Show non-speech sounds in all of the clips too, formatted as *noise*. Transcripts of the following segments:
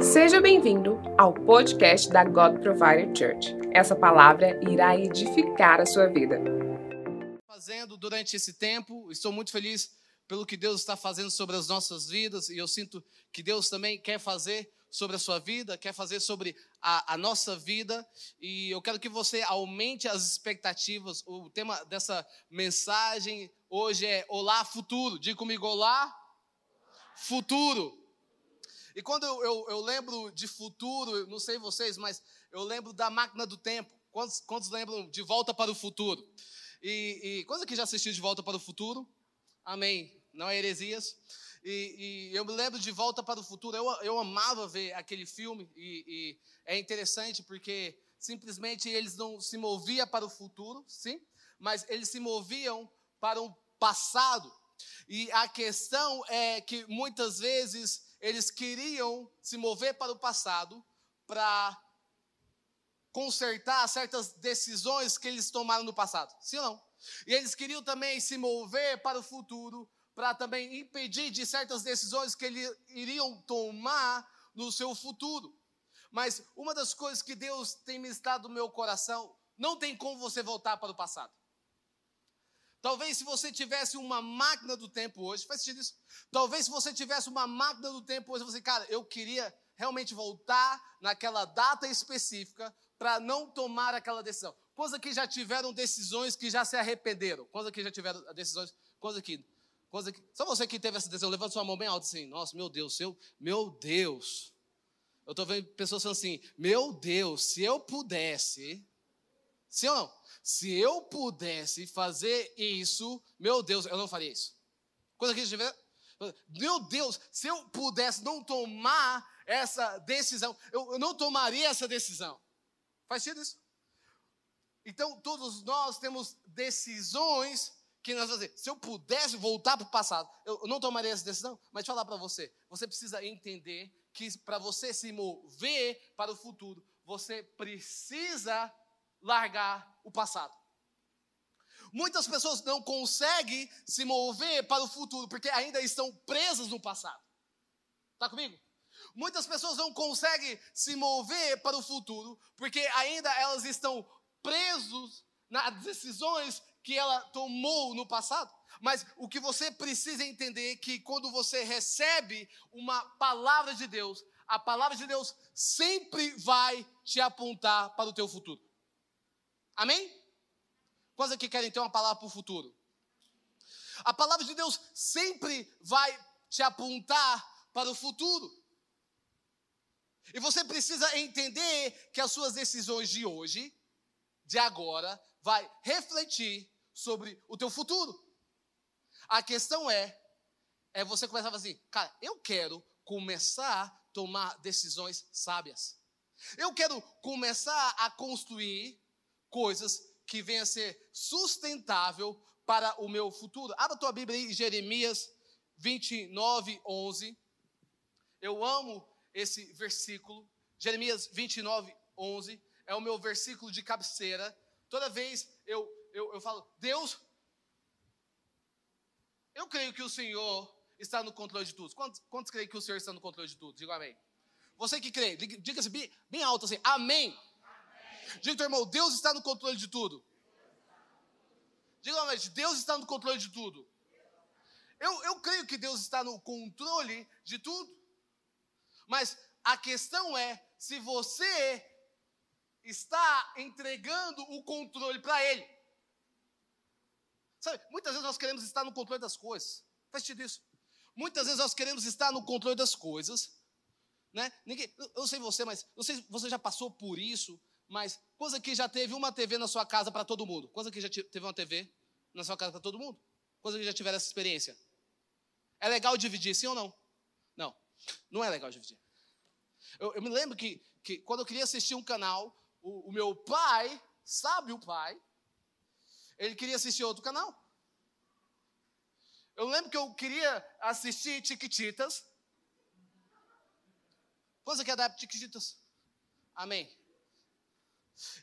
Seja bem-vindo ao podcast da God Provider Church. Essa palavra irá edificar a sua vida. Fazendo durante esse tempo, estou muito feliz pelo que Deus está fazendo sobre as nossas vidas e eu sinto que Deus também quer fazer sobre a sua vida, quer fazer sobre a, a, nossa vida, e eu quero que você aumente as expectativas. O tema dessa mensagem hoje é Olá Futuro. Diga comigo, Olá Futuro. E quando eu, eu, eu, lembro de futuro, não sei vocês, mas eu lembro da máquina do tempo. Quantos, quantos lembram de Volta para o Futuro? E, e quantos aqui já assistiu de Volta para o Futuro? Amém. Não é heresias? E, e, eu me lembro de Volta para o Futuro. Eu, eu amava ver aquele filme e, e é interessante porque simplesmente eles não se moviam para o futuro, sim, mas eles se moviam para o passado. E a questão é que muitas vezes eles queriam se mover para o passado para consertar certas decisões que eles tomaram no passado. Sim ou não? E eles queriam também se mover para o futuro para também impedir de certas decisões que eles iriam tomar no seu futuro. Mas uma das coisas que Deus tem ministrado no meu coração, não tem como você voltar para o passado. Talvez se você tivesse uma máquina do tempo hoje, faz sentido isso? Talvez se você tivesse uma máquina do tempo hoje, você, cara, eu queria realmente voltar naquela data específica para não tomar aquela decisão. Quantos aqui já tiveram decisões que já se arrependeram? Quantos aqui já tiveram decisões? Quantos aqui? Quantos aqui? Só você que teve essa decisão, levanta sua mão bem alta assim. Nossa, meu Deus, seu, meu Deus. Eu estou vendo pessoas falando assim, meu Deus, se eu pudesse, sim ou não? se eu pudesse fazer isso, meu Deus, eu não faria isso. Quando aqui estiver, meu Deus, se eu pudesse não tomar essa decisão, eu, não tomaria essa decisão. Faz sentido isso? Então, todos nós temos decisões que nós fazer. Se eu pudesse voltar para o passado, eu não tomaria essa decisão. Mas falar para você, você precisa entender que para você se mover para o futuro, você precisa largar o passado. Muitas pessoas não conseguem se mover para o futuro porque ainda estão presas no passado. Está comigo? Muitas pessoas não conseguem se mover para o futuro porque ainda elas estão presos nas decisões que ela tomou no passado. Mas o que você precisa entender é que quando você recebe uma palavra de Deus, a palavra de Deus sempre vai te apontar para o teu futuro. Amém? Quantos aqui querem ter uma palavra para o futuro? A palavra de Deus sempre vai te apontar para o futuro. E você precisa entender que as suas decisões de hoje, de agora, vai refletir sobre o teu futuro. A questão é, é você começar a falar assim, cara, eu quero começar a tomar decisões sábias. Eu quero começar a construir coisas que venham a ser sustentável para o meu futuro. Abra tua Bíblia aí, Jeremias 29, 11. Eu amo esse versículo. Jeremias 29, 11. É o meu versículo de cabeceira. Toda vez eu, eu, eu falo, Deus, eu creio que o Senhor está no controle de tudo. Quantos, quantos creem que o Senhor está no controle de tudo? Diga amém. Você que crê, diga-se bem, bem alto assim, amém. Diga, teu irmão, Deus está no controle de tudo. Diga novamente, Deus está no controle de tudo. Eu, eu creio que Deus está no controle de tudo. Mas a questão é se você está entregando o controle para Ele. Sabe, muitas vezes nós queremos estar no controle das coisas. Faz sentido isso? Muitas vezes nós queremos estar no controle das coisas. Né? Ninguém, eu não sei você, mas não sei se você já passou por isso. Mas coisa que já teve uma TV na sua casa para todo mundo? Coisa que já teve uma TV na sua casa para todo mundo? Coisa que já tiveram essa experiência? É legal dividir, sim ou não? Não, não é legal dividir. Eu, eu me lembro que, que quando eu queria assistir um canal, o, o meu pai, sabe o pai, ele queria assistir outro canal. Eu lembro que eu queria assistir Tiquititas. Coisa que é da Tiquititas? Amém.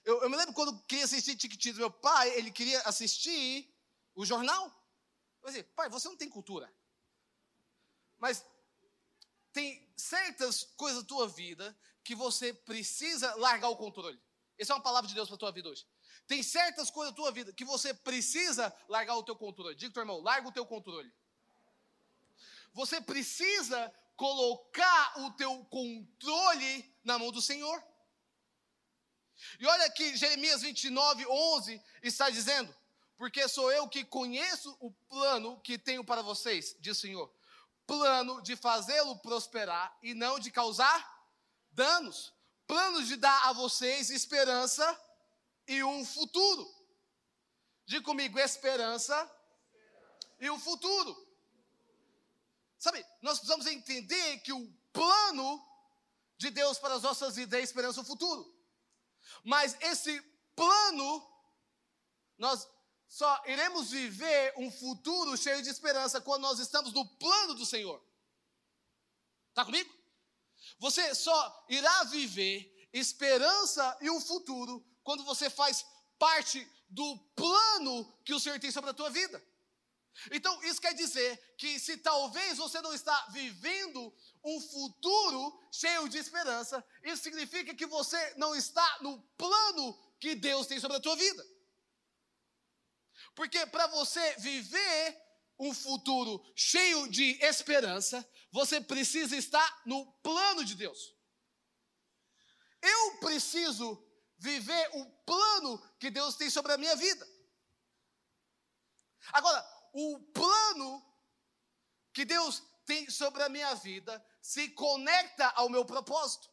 Eu, eu me lembro quando queria assistir Tiquititas, meu pai, ele queria assistir o jornal. Eu disse, pai, você não tem cultura. Mas tem certas coisas da tua vida que você precisa largar o controle. Essa é uma palavra de Deus para a tua vida hoje. Tem certas coisas da tua vida que você precisa largar o teu controle. Diga teu irmão, larga o teu controle. Você precisa colocar o teu controle na mão do Senhor. E olha que Jeremias 29, 11 está dizendo: Porque sou eu que conheço o plano que tenho para vocês, diz o Senhor. Plano de fazê-lo prosperar e não de causar danos. Plano de dar a vocês esperança e um futuro. Diga comigo, esperança e o futuro. Sabe, nós precisamos entender que o plano de Deus para as nossas vidas é esperança e o futuro. Mas esse plano, nós só iremos viver um futuro cheio de esperança quando nós estamos no plano do Senhor. Está comigo? Você só irá viver esperança e um futuro quando você faz parte do plano que o Senhor tem sobre a tua vida. Então, isso quer dizer que se talvez você não está vivendo um futuro cheio de esperança, isso significa que você não está no plano que Deus tem sobre a tua vida. Porque para você viver um futuro cheio de esperança, você precisa estar no plano de Deus. Eu preciso viver o plano que Deus tem sobre a minha vida. Agora, o plano que Deus tem sobre a minha vida se conecta ao meu propósito.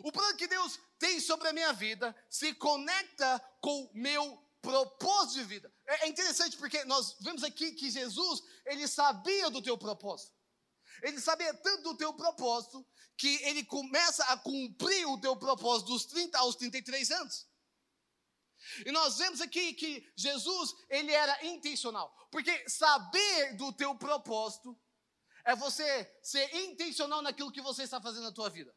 O plano que Deus tem sobre a minha vida se conecta com o meu propósito de vida. É, é interessante porque nós vemos aqui que Jesus, ele sabia do teu propósito. Ele sabia tanto do teu propósito que ele começa a cumprir o teu propósito dos 30 aos 33 anos. E nós vemos aqui que Jesus, ele era intencional, porque saber do teu propósito é você ser intencional naquilo que você está fazendo na tua vida.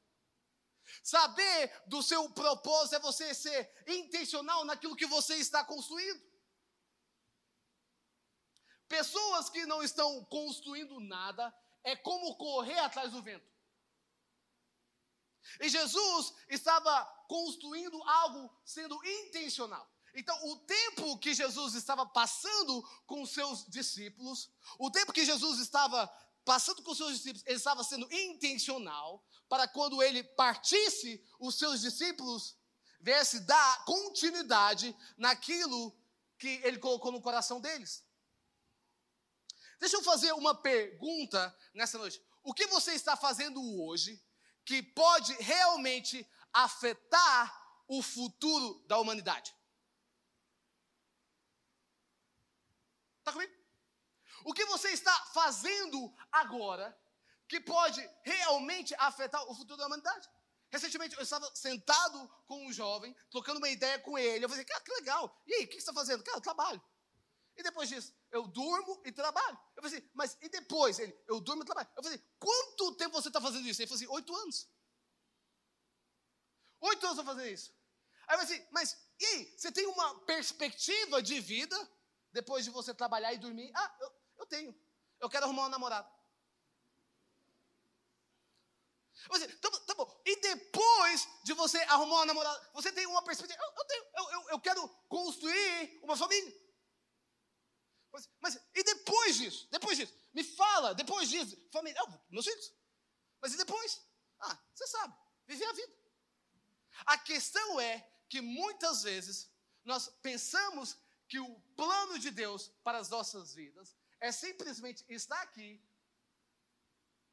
Saber do seu propósito é você ser intencional naquilo que você está construindo. Pessoas que não estão construindo nada é como correr atrás do vento. E Jesus estava construindo algo sendo intencional. Então, o tempo que Jesus estava passando com seus discípulos, o tempo que Jesus estava passando com seus discípulos, ele estava sendo intencional para quando ele partisse, os seus discípulos viesse dar continuidade naquilo que ele colocou no coração deles. Deixa eu fazer uma pergunta nessa noite. O que você está fazendo hoje que pode realmente afetar o futuro da humanidade. Está comigo? O que você está fazendo agora que pode realmente afetar o futuro da humanidade? Recentemente eu estava sentado com um jovem, trocando uma ideia com ele. Eu falei, cara, que legal. E aí, o que você está fazendo? Cara, eu trabalho. E depois disso, eu durmo e trabalho. Eu falei assim, mas e depois? Ele, eu durmo e trabalho. Eu falei, quanto tempo você está fazendo isso? Ele falou assim, oito anos. Oito anos eu fazendo isso. Aí eu falei assim, mas e você tem uma perspectiva de vida depois de você trabalhar e dormir? Ah, eu, eu tenho. Eu quero arrumar uma namorada. Você, assim, tá, tá, bom. E depois de você arrumar uma namorada, você tem uma perspectiva. Eu, eu tenho, eu, eu, eu, quero construir uma família. Mas, mas, e depois disso? Depois disso? Me fala, depois disso. Família, oh, meus filhos. Mas e depois? Ah, você sabe, viver a vida. A questão é que muitas vezes nós pensamos que o plano de Deus para as nossas vidas é simplesmente estar aqui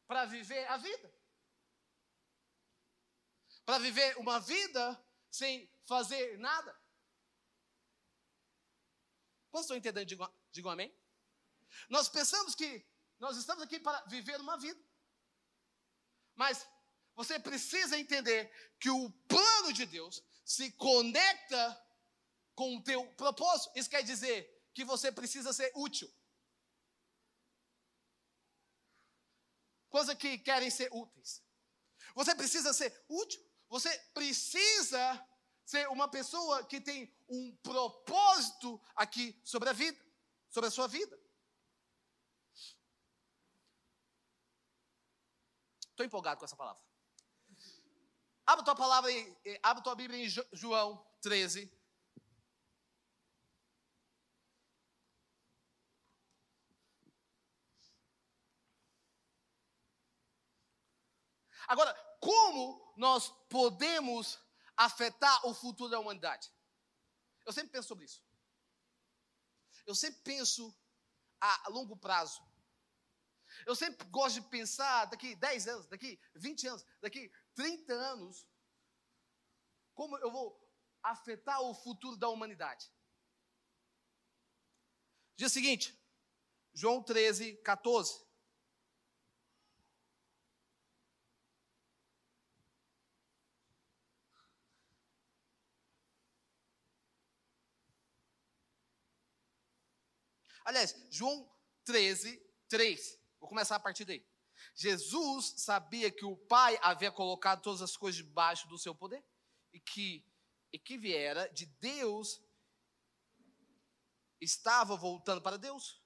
para viver a vida. Para viver uma vida sem fazer nada. Quantos estão entendendo? Digam, digam amém. Nós pensamos que nós estamos aqui para viver uma vida. Mas você precisa entender que o plano de Deus se conecta com o teu propósito. Isso quer dizer que você precisa ser útil. Coisas que querem ser úteis. Você precisa ser útil. Você precisa ser uma pessoa que tem um propósito aqui sobre a vida, sobre a sua vida. Estou empolgado com essa palavra. Abra tua palavra, abra tua Bíblia em João 13. Agora, como nós podemos afetar o futuro da humanidade? Eu sempre penso sobre isso. Eu sempre penso a longo prazo. Eu sempre gosto de pensar daqui 10 anos, daqui 20 anos, daqui 30 anos, como eu vou afetar o futuro da humanidade. Dia seguinte, João 13, 14. Aliás, João 13, 3. Vou começar a partir daí. Jesus sabia que o Pai havia colocado todas as coisas debaixo do seu poder e que, e que viera de Deus estava voltando para Deus.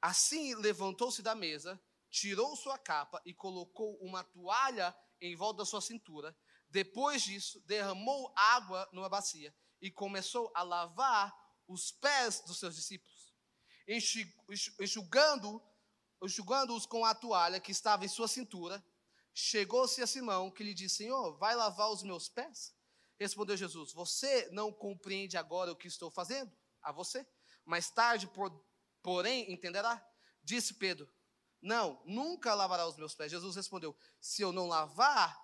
Assim levantou-se da mesa, tirou sua capa e colocou uma toalha em volta da sua cintura. Depois disso, derramou água numa bacia e começou a lavar os pés dos seus discípulos, enxugando, enxugando-os com a toalha que estava em sua cintura. Chegou-se a Simão, que lhe disse: Senhor, vai lavar os meus pés? Respondeu Jesus: Você não compreende agora o que estou fazendo a você? Mais tarde, por, porém, entenderá. Disse Pedro: Não, nunca lavará os meus pés. Jesus respondeu: Se eu não lavar,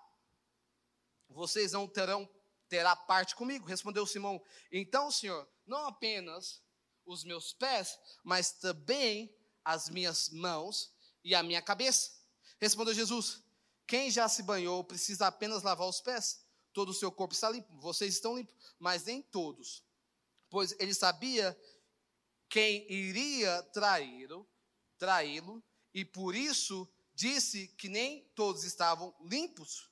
vocês não terão terá parte comigo. Respondeu Simão: Então, Senhor, não apenas os meus pés, mas também as minhas mãos e a minha cabeça. Respondeu Jesus: Quem já se banhou precisa apenas lavar os pés. Todo o seu corpo está limpo. Vocês estão limpos, mas nem todos. Pois ele sabia quem iria traí-lo, traí-lo, e por isso disse que nem todos estavam limpos.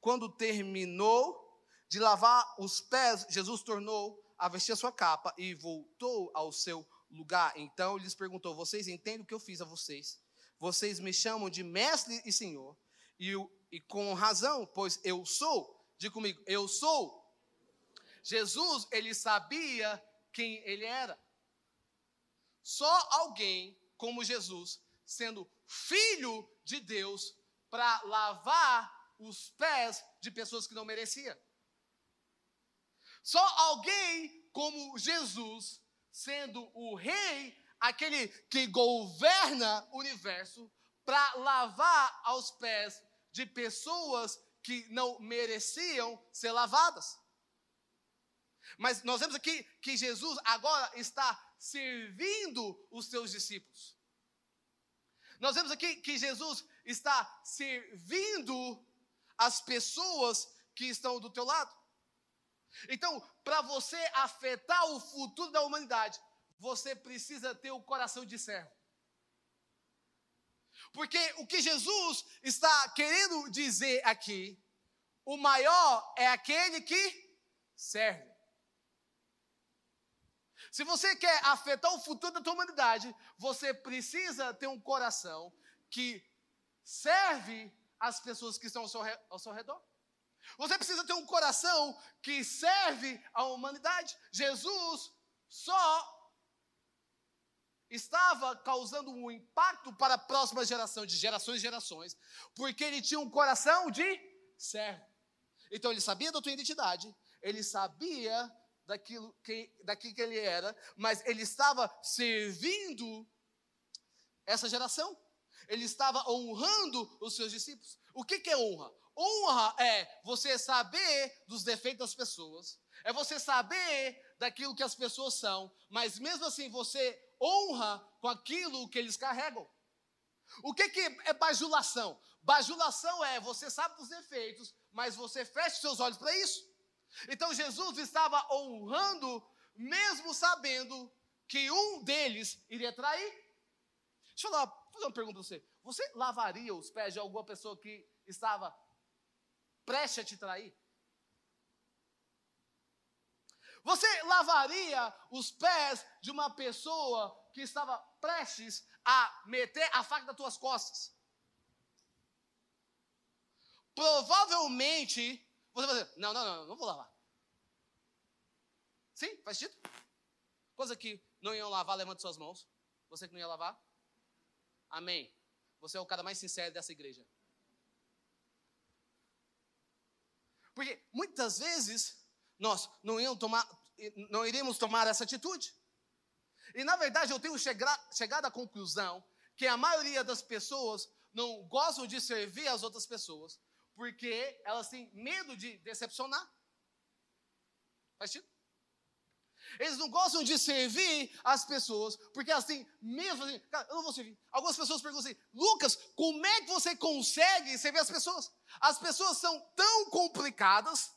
Quando terminou de lavar os pés, Jesus tornou a vestir a sua capa e voltou ao seu lugar. Então ele lhes perguntou: Vocês entendem o que eu fiz a vocês? Vocês me chamam de mestre e senhor, e, e com razão, pois eu sou. Diga comigo, eu sou. Jesus, ele sabia quem ele era. Só alguém como Jesus, sendo filho de Deus, para lavar os pés de pessoas que não mereciam. Só alguém como Jesus, sendo o rei, aquele que governa o universo, para lavar aos pés de pessoas que não mereciam ser lavadas. Mas nós vemos aqui que Jesus agora está servindo os seus discípulos. Nós vemos aqui que Jesus está servindo as pessoas que estão do teu lado. Então, para você afetar o futuro da humanidade, você precisa ter o coração de servo. Porque o que Jesus está querendo dizer aqui, o maior é aquele que serve. Se você quer afetar o futuro da tua humanidade, você precisa ter um coração que serve as pessoas que estão ao seu, ao seu redor. Você precisa ter um coração que serve à humanidade. Jesus só estava causando um impacto para a próxima geração, de gerações e gerações, porque ele tinha um coração de servo. Então ele sabia da tua identidade, ele sabia daquilo que, daquilo que ele era, mas ele estava servindo essa geração. Ele estava honrando os seus discípulos. O que, que é honra? Honra é você saber dos defeitos das pessoas, é você saber daquilo que as pessoas são, mas mesmo assim você honra com aquilo que eles carregam. O que, que é bajulação? Bajulação é você sabe dos defeitos, mas você fecha seus olhos para isso. Então Jesus estava honrando, mesmo sabendo que um deles iria trair. Deixa eu falar, fazer uma pergunta para você. Você lavaria os pés de alguma pessoa que estava preste a te trair? Você lavaria os pés de uma pessoa que estava prestes a meter a faca nas tuas costas? provavelmente você vai dizer: não, não, não, não vou lavar. Sim, faz sentido? Coisa que não iam lavar, levante suas mãos. Você que não ia lavar? Amém. Você é o cara mais sincero dessa igreja. Porque muitas vezes nós não, tomar, não iríamos tomar essa atitude. E na verdade eu tenho chegado à conclusão que a maioria das pessoas não gostam de servir as outras pessoas porque elas têm medo de decepcionar. Faz sentido? Eles não gostam de servir as pessoas, porque elas têm. Assim, cara, eu não vou servir. Algumas pessoas perguntam assim: Lucas, como é que você consegue servir as pessoas? As pessoas são tão complicadas.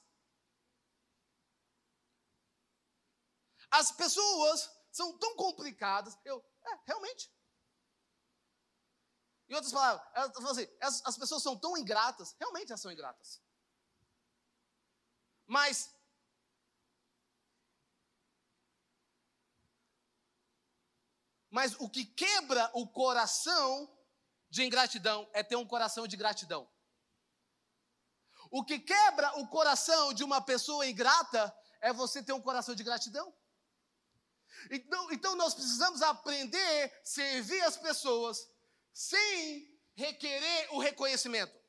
As pessoas são tão complicadas. Eu, é, realmente. Em outras palavras, elas assim, as, as pessoas são tão ingratas, realmente elas são ingratas. Mas Mas o que quebra o coração de ingratidão é ter um coração de gratidão. O que quebra o coração de uma pessoa ingrata é você ter um coração de gratidão. Então, então nós precisamos aprender a servir as pessoas sem requerer o reconhecimento.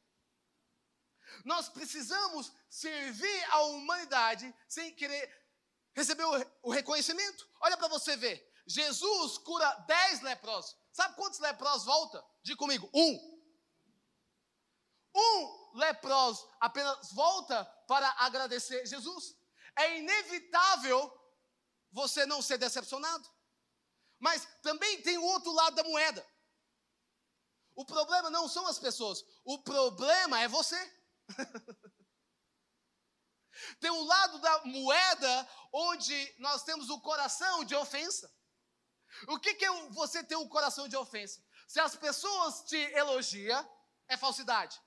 Nós precisamos servir a humanidade sem querer receber o reconhecimento. Olha para você ver. Jesus cura dez leprosos. Sabe quantos leprosos volta? Diga comigo, um. Um leproso apenas volta para agradecer Jesus. É inevitável você não ser decepcionado. Mas também tem o outro lado da moeda. O problema não são as pessoas, o problema é você. *laughs* tem um lado da moeda onde nós temos o coração de ofensa. O que, que é você ter um coração de ofensa? Se as pessoas te elogiam, é falsidade.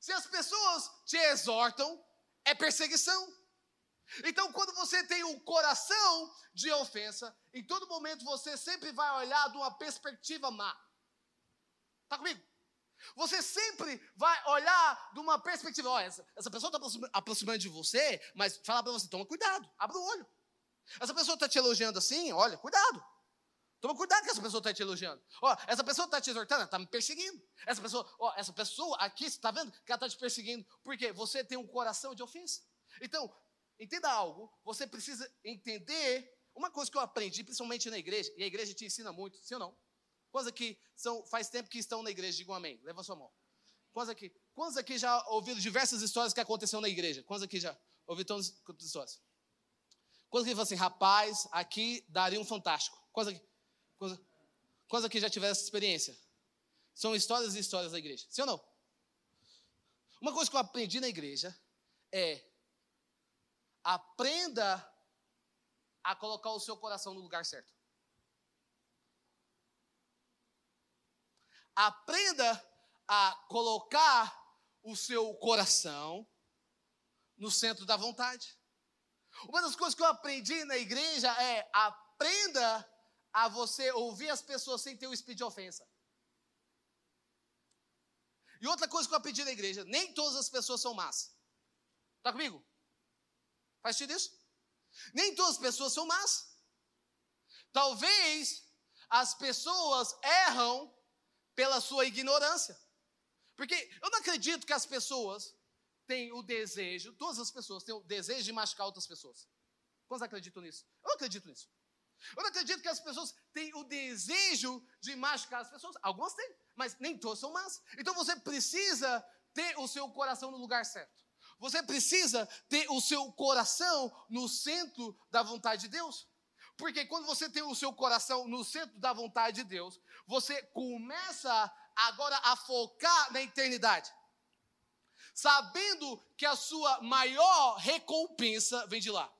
Se as pessoas te exortam, é perseguição. Então, quando você tem um coração de ofensa, em todo momento você sempre vai olhar de uma perspectiva má. Está comigo? Você sempre vai olhar de uma perspectiva. Olha, essa, essa pessoa está aproximando de você, mas fala para você: toma cuidado, abre o olho. Essa pessoa está te elogiando assim, olha, cuidado. Toma cuidado que essa pessoa está te elogiando. Ó, essa pessoa está te exortando, está me perseguindo. Essa pessoa, ó, essa pessoa aqui, você está vendo que ela está te perseguindo. Porque você tem um coração de ofensa. Então, entenda algo, você precisa entender uma coisa que eu aprendi, principalmente na igreja, e a igreja te ensina muito, sim ou não? Quantos aqui são, faz tempo que estão na igreja? Digam amém. Leva sua mão. Quantos aqui? Quantos aqui já ouviram diversas histórias que aconteceram na igreja? Quantos aqui já ouviram todas as histórias? Quantos aqui falam assim, rapaz, aqui daria um fantástico? Quantos aqui? Quantos, aqui já tiveram essa experiência? São histórias e histórias da igreja. Sim ou não? Uma coisa que eu aprendi na igreja é aprenda a colocar o seu coração no lugar certo. Aprenda a colocar o seu coração no centro da vontade. Uma das coisas que eu aprendi na igreja é aprenda a você ouvir as pessoas sem ter o espírito de ofensa. E outra coisa que eu aprendi na igreja, nem todas as pessoas são más. Está comigo? Faz sentido isso? Nem todas as pessoas são más. Talvez as pessoas erram pela sua ignorância. Porque eu não acredito que as pessoas têm o desejo, todas as pessoas têm o desejo de machucar outras pessoas. Quantos acreditam nisso? Eu acredito nisso. Eu não acredito que as pessoas têm o desejo de machucar as pessoas. Algumas têm, mas nem todas são más. Então você precisa ter o seu coração no lugar certo. Você precisa ter o seu coração no centro da vontade de Deus. Porque quando você tem o seu coração no centro da vontade de Deus, você começa agora a focar na eternidade. Sabendo que a sua maior recompensa vem de lá.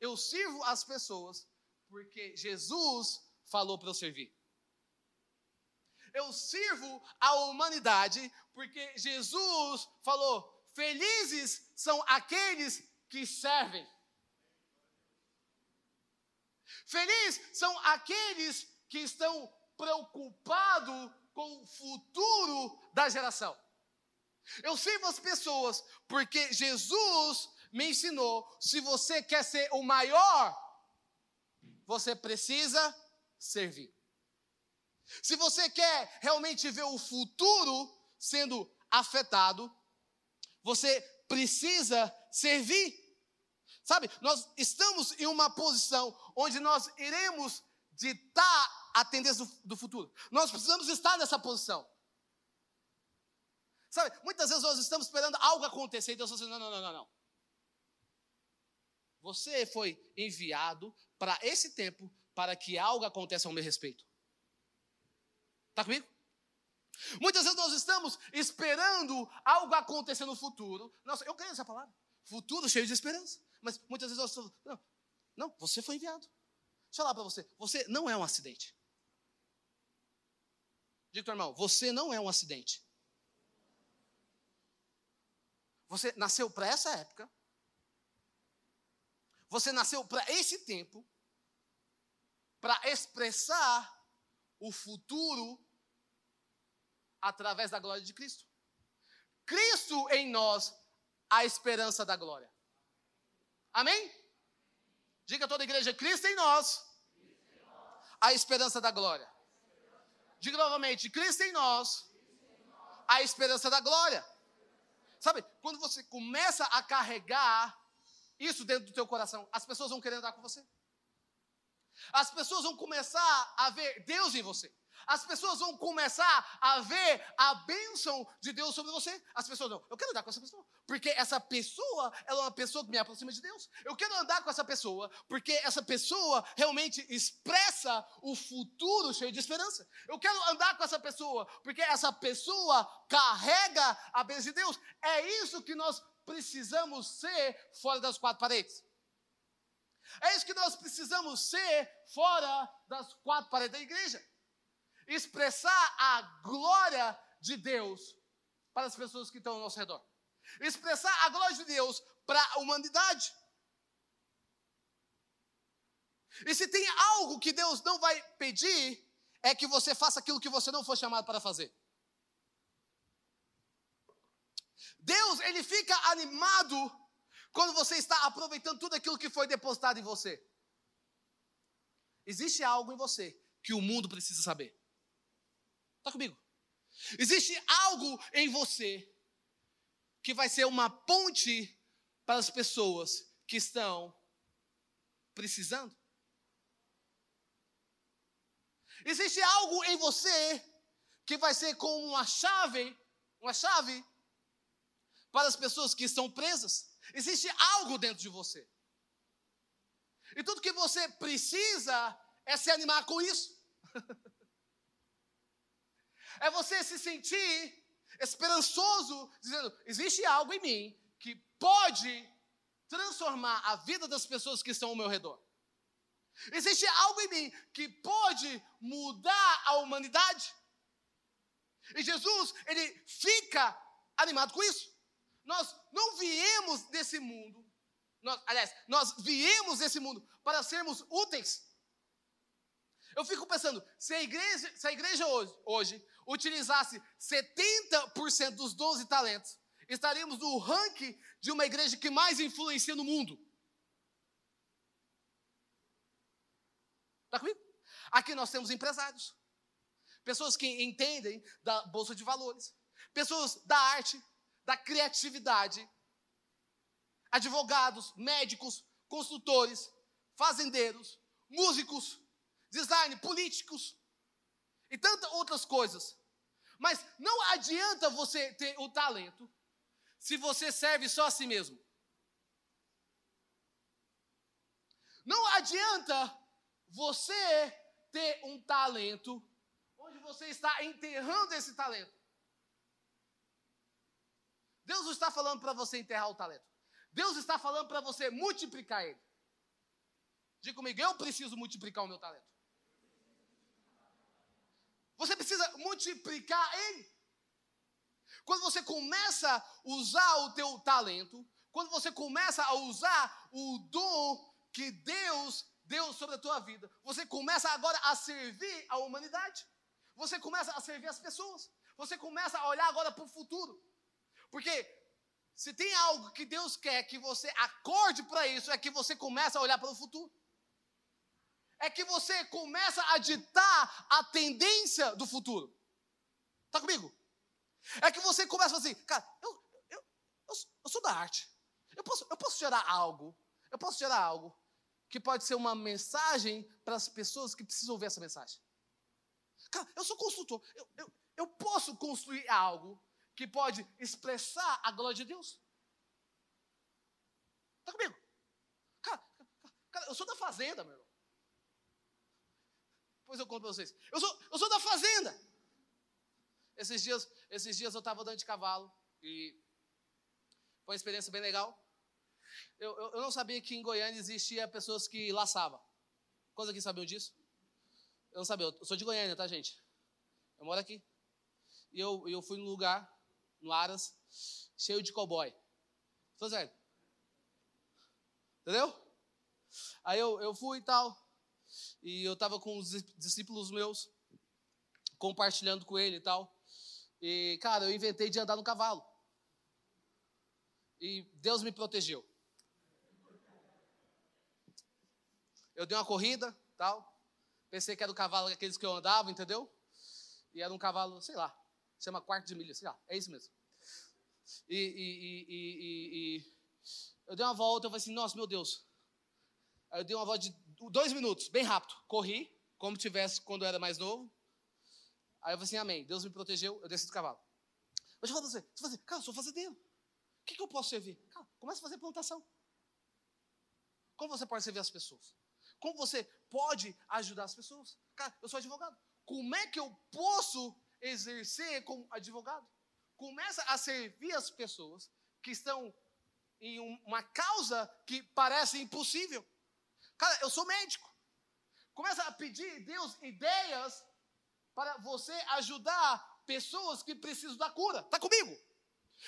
Eu sirvo as pessoas porque Jesus falou para eu servir. Eu sirvo a humanidade porque Jesus falou: felizes são aqueles que servem. Felizes são aqueles que estão preocupados com o futuro da geração. Eu sirvo as pessoas porque Jesus me ensinou: se você quer ser o maior, você precisa servir. Se você quer realmente ver o futuro sendo afetado, você precisa servir. Sabe, nós estamos em uma posição onde nós iremos ditar a tendência do, futuro. Nós precisamos estar nessa posição. Sabe, muitas vezes nós estamos esperando algo acontecer e Deus está dizendo: não, não, não, não. Você foi enviado para esse tempo para que algo aconteça ao meu respeito. Está comigo? Muitas vezes nós estamos esperando algo acontecer no futuro. Nossa, eu creio nessa palavra. Futuro cheio de esperança. Mas muitas vezes nós estamos. Não, não você foi enviado. Deixa eu falar para você. Você não é um acidente. Diga, teu irmão, você não é um acidente. Você nasceu para essa época. Você nasceu para esse tempo. Para expressar o futuro através da glória de Cristo. Cristo em nós, a esperança da glória. Amém? Diga a toda a igreja: Cristo em nós, a esperança da glória. Diga novamente: Cristo em nós, a esperança da glória. Sabe, quando você começa a carregar isso dentro do teu coração, as pessoas vão querer andar com você. As pessoas vão começar a ver Deus em você. As pessoas vão começar a ver a bênção de Deus sobre você. As pessoas não, eu quero andar com essa pessoa, porque essa pessoa ela é uma pessoa que me aproxima de Deus. Eu quero andar com essa pessoa, porque essa pessoa realmente expressa o futuro cheio de esperança. Eu quero andar com essa pessoa, porque essa pessoa carrega a bênção de Deus. É isso que nós precisamos ser fora das quatro paredes. É isso que nós precisamos ser fora das quatro paredes da igreja. Expressar a glória de Deus para as pessoas que estão ao nosso redor. Expressar a glória de Deus para a humanidade. E se tem algo que Deus não vai pedir, é que você faça aquilo que você não foi chamado para fazer. Deus, ele fica animado quando você está aproveitando tudo aquilo que foi depositado em você. Existe algo em você que o mundo precisa saber. Está comigo? Existe algo em você que vai ser uma ponte para as pessoas que estão precisando. Existe algo em você que vai ser como uma chave, uma chave para as pessoas que estão presas. Existe algo dentro de você. E tudo que você precisa é se animar com isso. *laughs* é você se sentir esperançoso, dizendo: existe algo em mim que pode transformar a vida das pessoas que estão ao meu redor. Existe algo em mim que pode mudar a humanidade. E Jesus, ele fica animado com isso. Nós não viemos desse mundo, nós, aliás, nós viemos desse mundo para sermos úteis. Eu fico pensando, se a igreja, se a igreja hoje, hoje utilizasse 70% dos 12 talentos, estaríamos no ranking de uma igreja que mais influencia no mundo. Está comigo? Aqui nós temos empresários, pessoas que entendem da bolsa de valores, pessoas da arte, da criatividade, advogados, médicos, consultores, fazendeiros, músicos, design, políticos e tantas outras coisas. Mas não adianta você ter o talento se você serve só a si mesmo. Não adianta você ter um talento onde você está enterrando esse talento. Deus não está falando para você enterrar o talento. Deus está falando para você multiplicar ele. Diga comigo, eu preciso multiplicar o meu talento. Você precisa multiplicar ele. Quando você começa a usar o teu talento, quando você começa a usar o dom que Deus deu sobre a tua vida, você começa agora a servir a humanidade. Você começa a servir as pessoas. Você começa a olhar agora para o futuro. Porque se tem algo que Deus quer que você acorde para isso, é que você começa a olhar para o futuro. É que você começa a ditar a tendência do futuro. Está comigo? É que você começa a falar assim, cara, eu, eu, eu, eu sou da arte. Eu posso, eu posso gerar algo. Eu posso gerar algo que pode ser uma mensagem para as pessoas que precisam ouvir essa mensagem. Cara, eu sou construtor. Eu, eu, eu posso construir algo que pode expressar a glória de Deus. Está comigo? Cara, cara, eu sou da fazenda, meu irmão. Depois eu conto para vocês. Eu sou, eu sou da fazenda. Esses dias, esses dias eu estava andando de cavalo e foi uma experiência bem legal. Eu, eu, eu, não sabia que em Goiânia existia pessoas que laçavam. Quantos aqui sabiam disso? Eu não sabia. Eu sou de Goiânia, tá, gente? Eu moro aqui. E eu, eu fui num lugar no Aras, cheio de cowboy. Tô certo? Entendeu? Aí eu, eu fui e tal, e eu tava com os discípulos meus, compartilhando com ele e tal. E, cara, eu inventei de andar no cavalo. E Deus me protegeu. Eu dei uma corrida, tal. Pensei que era o cavalo aqueles que eu andava, entendeu? E era um cavalo, sei lá, chama quarto de milha, sei lá, é isso mesmo. E, e, e, e, eu dei uma volta, eu falei assim, nossa, meu Deus. Aí eu dei uma volta de dois minutos, bem rápido. Corri, como tivesse quando eu era mais novo. Aí eu falei assim, amém. Deus me protegeu, eu desci do cavalo. Mas eu falo pra você, você fala assim, cara, eu sou fazendeiro. O que, que eu posso servir? Cara, começa a fazer plantação. Como você pode servir as pessoas? Como você pode ajudar as pessoas? Cara, eu sou advogado. Como é que eu posso exercer como advogado. Começa a servir as pessoas que estão em uma causa que parece impossível. Cara, eu sou médico. Começa a pedir Deus ideias para você ajudar pessoas que precisam da cura. Está comigo?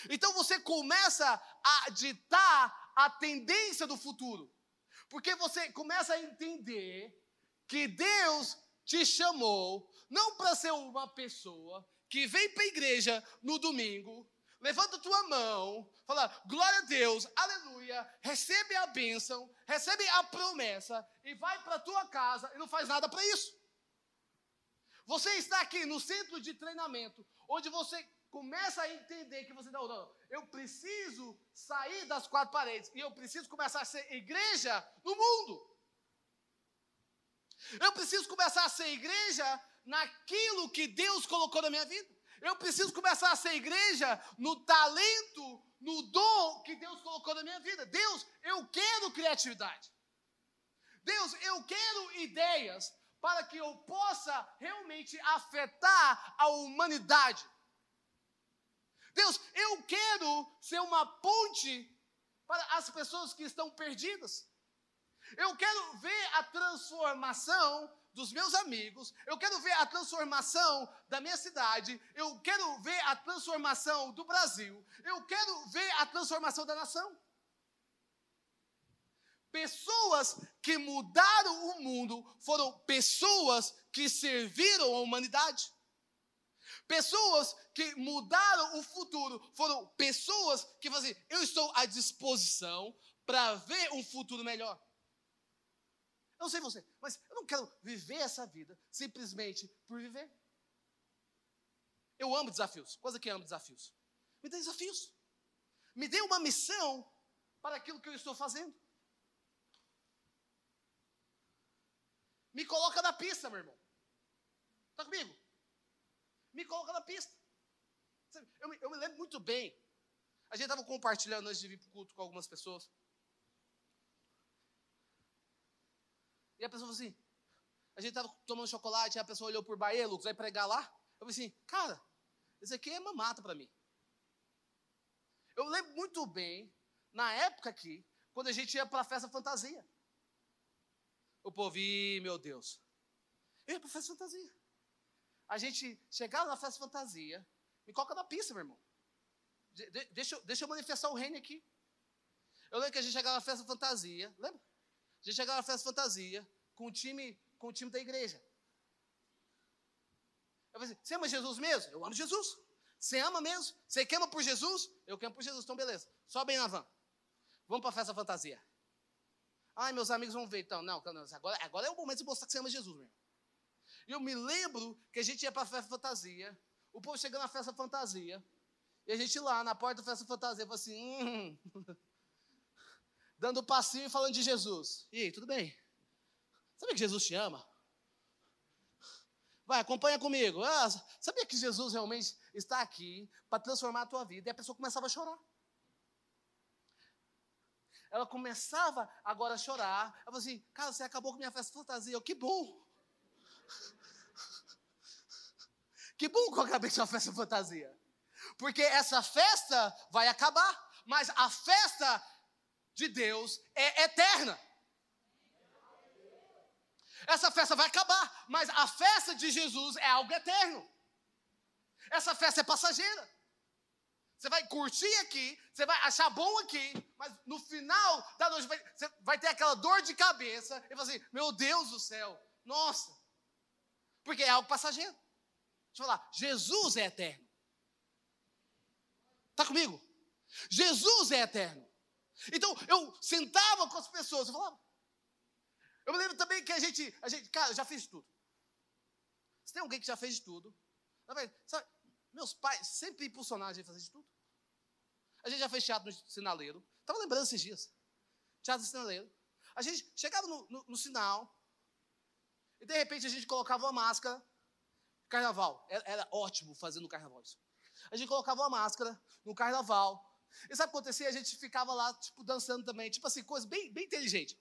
Então você começa a ditar a tendência do futuro. Porque você começa a entender que Deus te chamou não para ser uma pessoa que vem para a igreja no domingo, levanta tua mão, fala glória a Deus, aleluia, recebe a bênção, recebe a promessa e vai para tua casa e não faz nada para isso. Você está aqui no centro de treinamento, onde você começa a entender que você não, não, eu preciso sair das quatro paredes e eu preciso começar a ser igreja no mundo. Eu preciso começar a ser igreja naquilo que Deus colocou na minha vida. Eu preciso começar a ser igreja no talento, no dom que Deus colocou na minha vida. Deus, eu quero criatividade. Deus, eu quero ideias para que eu possa realmente afetar a humanidade. Deus, eu quero ser uma ponte para as pessoas que estão perdidas. Eu quero ver a transformação dos meus amigos, eu quero ver a transformação da minha cidade, eu quero ver a transformação do Brasil, eu quero ver a transformação da nação. Pessoas que mudaram o mundo foram pessoas que serviram a humanidade. Pessoas que mudaram o futuro foram pessoas que faziam, eu estou à disposição para ver um futuro melhor. Eu sei você, mas eu não quero viver essa vida simplesmente por viver. Eu amo desafios. Coisa que amo desafios. Me dê desafios. Me dê uma missão para aquilo que eu estou fazendo. Me coloca na pista, meu irmão. Está comigo? Me coloca na pista. Eu me, eu me lembro muito bem. A gente estava compartilhando antes de vir para o culto com algumas pessoas. E a pessoa falou assim: a gente estava tomando chocolate, a pessoa olhou por Bahia, Lucas, vai pregar lá. Eu falei assim: cara, isso aqui é mamata para mim. Eu lembro muito bem, na época aqui, quando a gente ia para a festa fantasia. O povo, Ih, meu Deus. Eu ia para festa fantasia. A gente chegava na festa fantasia, me coloca na pista, meu irmão. De, de, deixa, deixa eu manifestar o reino aqui. Eu lembro que a gente chegava na festa fantasia, lembra? A gente chegava na festa fantasia com o time, com o time da igreja. Eu falei assim, você ama Jesus mesmo? Eu amo Jesus. Você ama mesmo? Você queima por Jesus? Eu queimo por Jesus, então beleza. Sobe aí na van. Vamos para a festa fantasia. Ai, meus amigos vão ver. Então, não, agora, agora é o momento de mostrar que você ama Jesus, meu. E eu me lembro que a gente ia para a festa fantasia, o povo chegando na festa fantasia, e a gente lá na porta da festa fantasia, falou assim, hum, *laughs* dando passinho e falando de Jesus. E aí, tudo bem? Sabe que Jesus te ama? Vai, acompanha comigo. Ah, sabia que Jesus realmente está aqui para transformar a tua vida? E a pessoa começava a chorar. Ela começava agora a chorar. Ela falou assim: Cara, você acabou com minha festa fantasia. Eu, que bom. *laughs* Que bom que eu acabei com a festa fantasia. Porque essa festa vai acabar. Mas a festa de Deus é eterna. Essa festa vai acabar, mas a festa de Jesus é algo eterno. Essa festa é passageira. Você vai curtir aqui, você vai achar bom aqui, mas no final da noite você vai ter aquela dor de cabeça e vai assim: meu Deus do céu, nossa, porque é algo passageiro. Deixa eu falar, Jesus é eterno. Está comigo? Jesus é eterno. Então eu sentava com as pessoas, eu falava, eu me lembro também que a gente, a gente, cara, eu já fiz tudo. Se tem alguém que já fez de tudo, sabe, meus pais sempre impulsionaram a gente a fazer de tudo. A gente já fez teatro no sinaleiro. Estava lembrando esses dias. Teatro no sinaleiro. A gente chegava no, no, no, sinal e de repente a gente colocava uma máscara. Carnaval. Era, era ótimo fazer no carnaval isso. A gente colocava uma máscara no carnaval. E sabe o que acontecia? A gente ficava lá, tipo, dançando também. Tipo assim, coisa bem, bem inteligente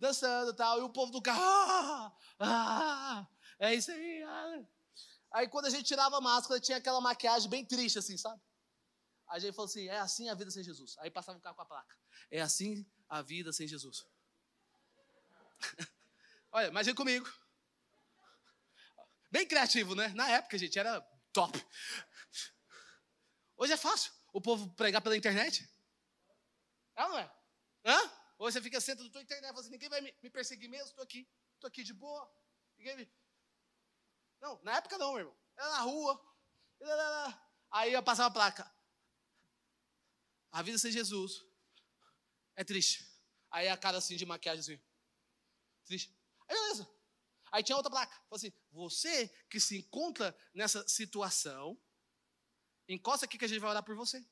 dançando e tal, e o povo do carro, ah, ah, é isso aí. Ah. Aí quando a gente tirava a máscara, tinha aquela maquiagem bem triste, assim, sabe? Aí a gente falou assim: é assim a vida sem Jesus. Aí passava o carro com a placa: é assim a vida sem Jesus. *laughs* Olha, imagina comigo. Bem criativo, né? Na época, gente, era top. Hoje é fácil o povo pregar pela internet. É ou não é? Hã? Ou você fica sentado na tua internet e fala assim, ninguém vai me perseguir mesmo, estou aqui, estou aqui de boa. Ninguém me... Não, na época não, meu irmão. Era na rua. Aí eu passava a placa. A vida sem Jesus é triste. Aí a cara assim de maquiagem assim. Triste. Aí beleza. Aí tinha outra placa. Falou assim: você que se encontra nessa situação, encosta aqui que a gente vai orar por você.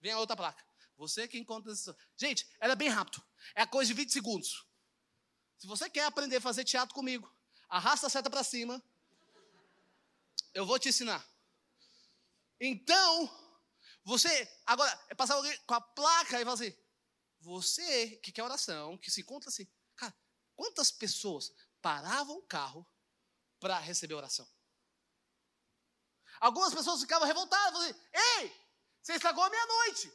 Vem a outra placa. Você que encontra. Gente, era bem rápido. É a coisa de 20 segundos. Se você quer aprender a fazer teatro comigo, arrasta a seta para cima. Eu vou te ensinar. Então, você, agora, é passar alguém com a placa e falar assim: você que quer oração, que se encontra assim, cara, quantas pessoas paravam o carro para receber oração? Algumas pessoas ficavam revoltadas, falavam assim, ei, você estragou a minha noite.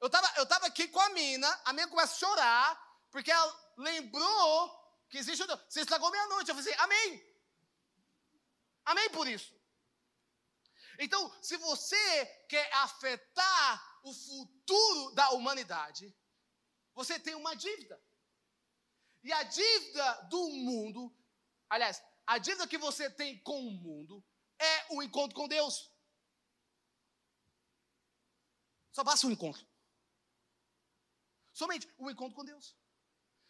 Eu estava eu tava aqui com a mina, a mina começa a chorar, porque ela lembrou que existe o Deus. Você estragou meia-noite. Eu falei assim, amém. Amém por isso. Então, se você quer afetar o futuro da humanidade, você tem uma dívida. E a dívida do mundo, aliás, a dívida que você tem com o mundo é o encontro com Deus. Só basta um encontro. Somente o encontro com Deus.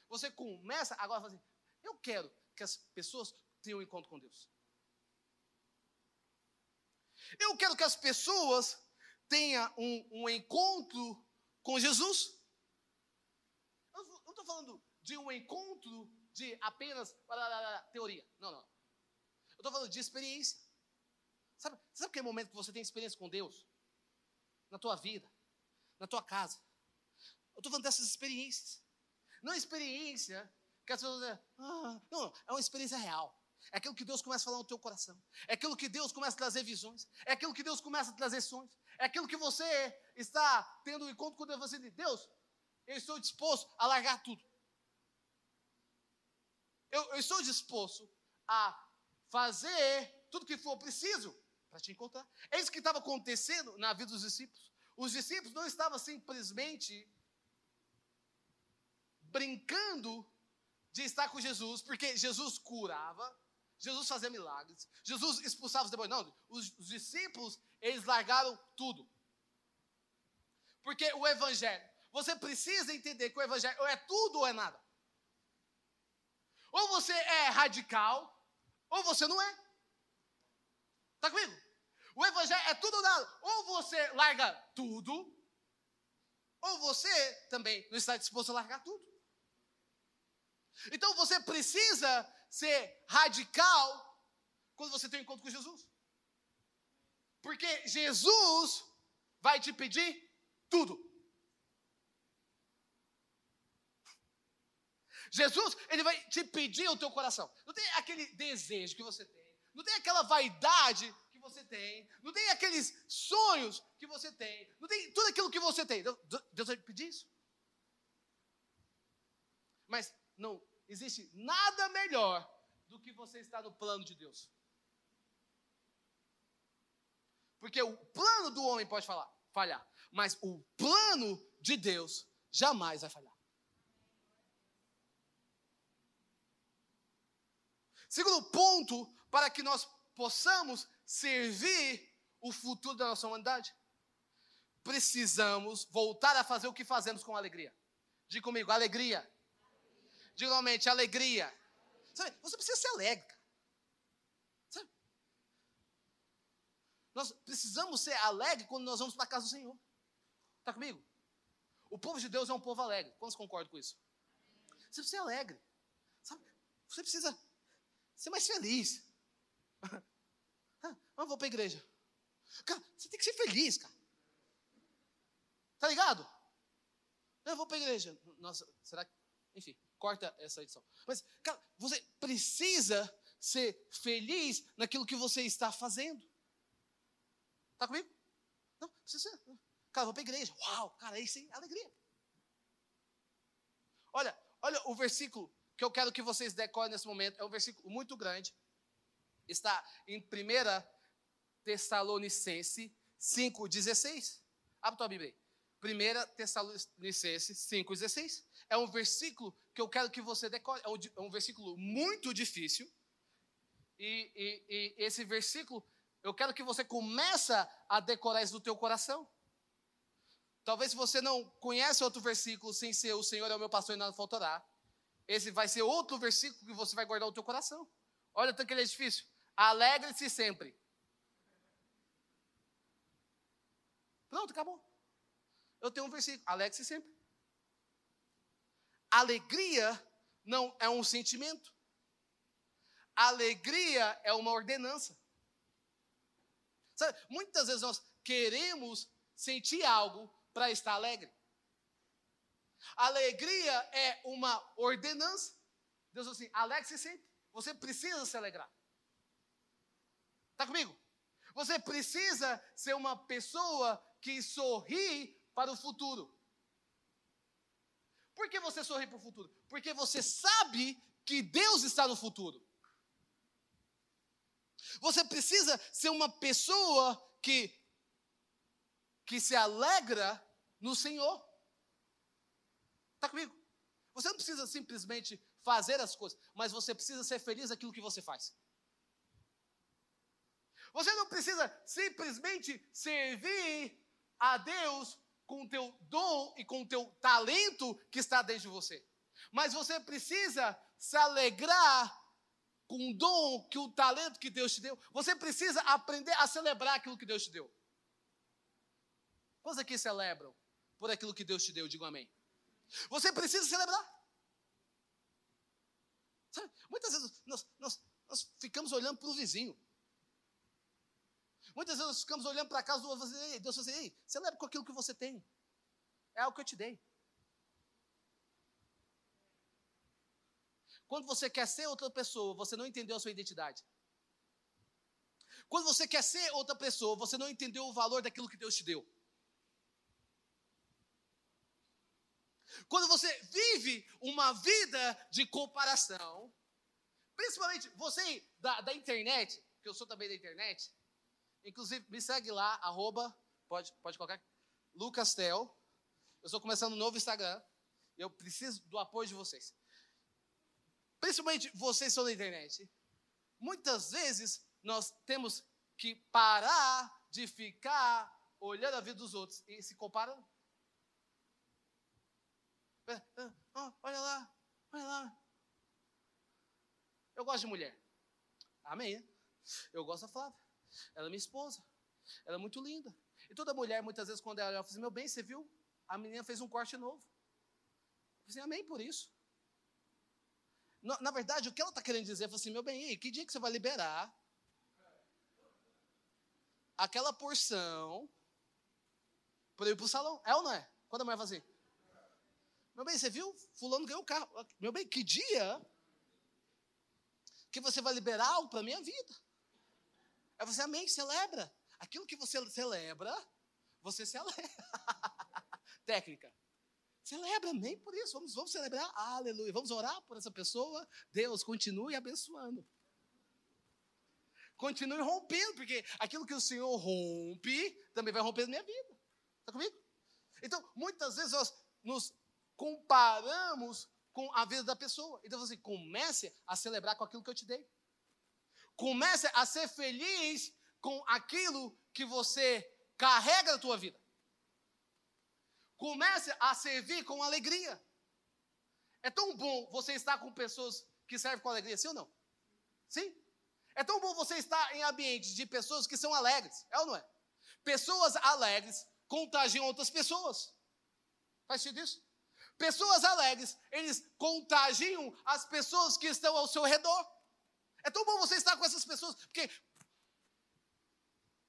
Você começa agora a fazer, eu quero que as pessoas tenham um encontro com Deus. Eu quero que as pessoas tenham um, um encontro com Jesus. Eu não estou falando de um encontro de apenas teoria. Não, não. Eu estou falando de experiência. Sabe, sabe aquele momento que você tem experiência com Deus? Na tua vida, na tua casa, eu estou falando dessas experiências. Não é experiência que as pessoas dizem, ah, não, é uma experiência real. É aquilo que Deus começa a falar no teu coração. É aquilo que Deus começa a trazer visões. É aquilo que Deus começa a trazer sonhos. É aquilo que você está tendo um encontro com Deus. Você diz, Deus, eu estou disposto a largar tudo. Eu, eu estou disposto a fazer tudo que for preciso para te encontrar. É isso que estava acontecendo na vida dos discípulos. Os discípulos não estavam simplesmente brincando de estar com Jesus, porque Jesus curava, Jesus fazia milagres, Jesus expulsava os demônios. Não, os, os discípulos, eles largaram tudo. Porque o evangelho, você precisa entender que o evangelho é tudo ou é nada. Ou você é radical, ou você não é. Está comigo? O evangelho é tudo ou nada. Ou você larga tudo, ou você também não está disposto a largar tudo. Então você precisa ser radical quando você tem um encontro com Jesus. Porque Jesus vai te pedir tudo. Jesus, ele vai te pedir o teu coração. Não tem aquele desejo que você tem, não tem aquela vaidade que você tem, não tem aqueles sonhos que você tem, não tem tudo aquilo que você tem. Deus vai te pedir isso. Mas não existe nada melhor do que você estar no plano de Deus. Porque o plano do homem pode falar, falhar, mas o plano de Deus jamais vai falhar. Segundo ponto, para que nós possamos servir o futuro da nossa humanidade, precisamos voltar a fazer o que fazemos com alegria. Diga comigo, alegria. Diga novamente, alegria. Sabe, você precisa ser alegre. Sabe? Nós precisamos ser alegres quando nós vamos para a casa do Senhor. Está comigo? O povo de Deus é um povo alegre. Quantos concordam com isso? Você precisa ser alegre. Sabe? Você precisa ser mais feliz. *laughs* Ah, eu vou para a igreja. Cara, você tem que ser feliz, cara. Tá ligado? Eu vou para a igreja. Nossa, será que. Enfim, corta essa edição. Mas, cara, você precisa ser feliz naquilo que você está fazendo. Tá comigo? Não, precisa. Cara, vou para a igreja. Uau, cara, isso é alegria. Olha, olha o versículo que eu quero que vocês decorem nesse momento. É um versículo muito grande. Está em 1 Tessalonicense 5,16. Abre tua Bíblia aí. 1 Tessalonicenses 5,16. É um versículo que eu quero que você decore. É um, é um versículo muito difícil. E, e, e, esse versículo, eu quero que você comece a decorar isso no teu coração. Talvez você não conhece outro versículo sem ser o Senhor é o meu pastor e nada faltará. Esse vai ser outro versículo que você vai guardar no teu coração. Olha tanto que ele é difícil. Alegre-se sempre. Pronto, acabou. Eu tenho um versículo. Alegre-se sempre. Alegria não é um sentimento. Alegria é uma ordenança. Sabe, muitas vezes nós queremos sentir algo para estar alegre. Alegria é uma ordenança. Deus diz assim: alegre-se sempre. Você precisa se alegrar. Está comigo? Você precisa ser uma pessoa que sorri para o futuro. Por que você sorri para o futuro? Porque você sabe que Deus está no futuro. Você precisa ser uma pessoa que que se alegra no Senhor. Está comigo? Você não precisa simplesmente fazer as coisas, mas você precisa ser feliz naquilo que você faz. Você não precisa simplesmente servir a Deus com o teu dom e com o teu talento que está dentro de você. Mas você precisa se alegrar com o dom, que o talento que Deus te deu. Você precisa aprender a celebrar aquilo que Deus te deu. Quantos aqui celebram por aquilo que Deus te deu? Digo amém. Você precisa celebrar. Sabe, muitas vezes nós, nós, nós ficamos olhando para o vizinho. Muitas vezes nós ficamos olhando para a casa do outro e Deus fala assim, ei, celebra com aquilo que você tem. É algo que eu te dei. Quando você quer ser outra pessoa, você não entendeu a sua identidade. Quando você quer ser outra pessoa, você não entendeu o valor daquilo que Deus te deu. Quando você vive uma vida de comparação, principalmente você da, da internet, que eu sou também da internet, inclusive me segue lá, arroba, pode, pode colocar, Lucastel. Eu estou começando um novo Instagram. Eu preciso do apoio de vocês. Principalmente vocês que estão na internet. muitas vezes nós temos que parar de ficar olhando a vida dos outros e se comparando. Oh, olha lá, olha lá. Eu gosto de mulher. Amém. Eu gosto da Flávia. Ela é minha esposa. Ela é muito linda. E toda mulher, muitas vezes, quando ela fala assim, meu bem, você viu? A menina fez um corte novo. Eu falei assim, amém por isso. Na, verdade, o que ela está querendo dizer, é assim, meu bem, que dia que você vai liberar aquela porção para ir para o salão? É ou não é? Quando a mulher fala assim, meu bem, você viu? Fulano ganhou o carro. Meu bem, que dia que você vai liberar algo para a minha vida? Aí você, amém, celebra. Aquilo que você celebra, você celebra. *laughs* Técnica. Celebra, amém por isso. Vamos, vamos celebrar, aleluia. Vamos orar por essa pessoa. Deus continue abençoando. Continue rompendo, porque aquilo que o Senhor rompe também vai romper na minha vida. Está comigo? Então, muitas vezes nós nos comparamos com a vida da pessoa. Então, assim, comece a celebrar com aquilo que eu te dei. Comece a ser feliz com aquilo que você carrega na tua vida. Comece a servir com alegria. É tão bom você estar com pessoas que servem com alegria, sim ou não? Sim? É tão bom você estar em ambientes de pessoas que são alegres, é ou não é? Pessoas alegres contagiam outras pessoas. Faz sentido isso? Pessoas alegres, eles contagiam as pessoas que estão ao seu redor. É tão bom você estar com essas pessoas, porque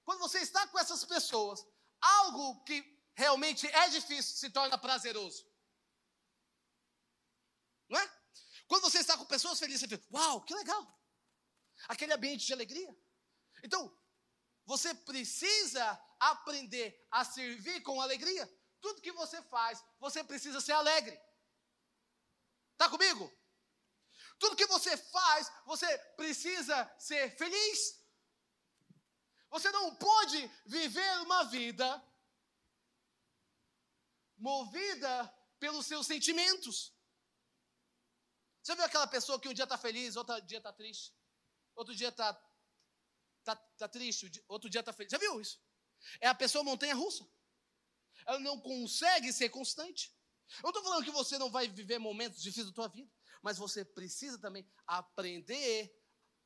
quando você está com essas pessoas, algo que realmente é difícil se torna prazeroso. Não é? Quando você está com pessoas felizes, você fica, uau, que legal. Aquele ambiente de alegria. Então, você precisa aprender a servir com alegria. Tudo que você faz, você precisa ser alegre. Está comigo? Tudo que você faz, você precisa ser feliz. Você não pode viver uma vida movida pelos seus sentimentos. Você viu aquela pessoa que um dia está feliz, outro dia está triste? Outro dia está tá, tá triste, outro dia está feliz. Já viu isso? É a pessoa montanha russa. Ela não consegue ser constante. Eu estou falando que você não vai viver momentos difíceis da tua vida, mas você precisa também aprender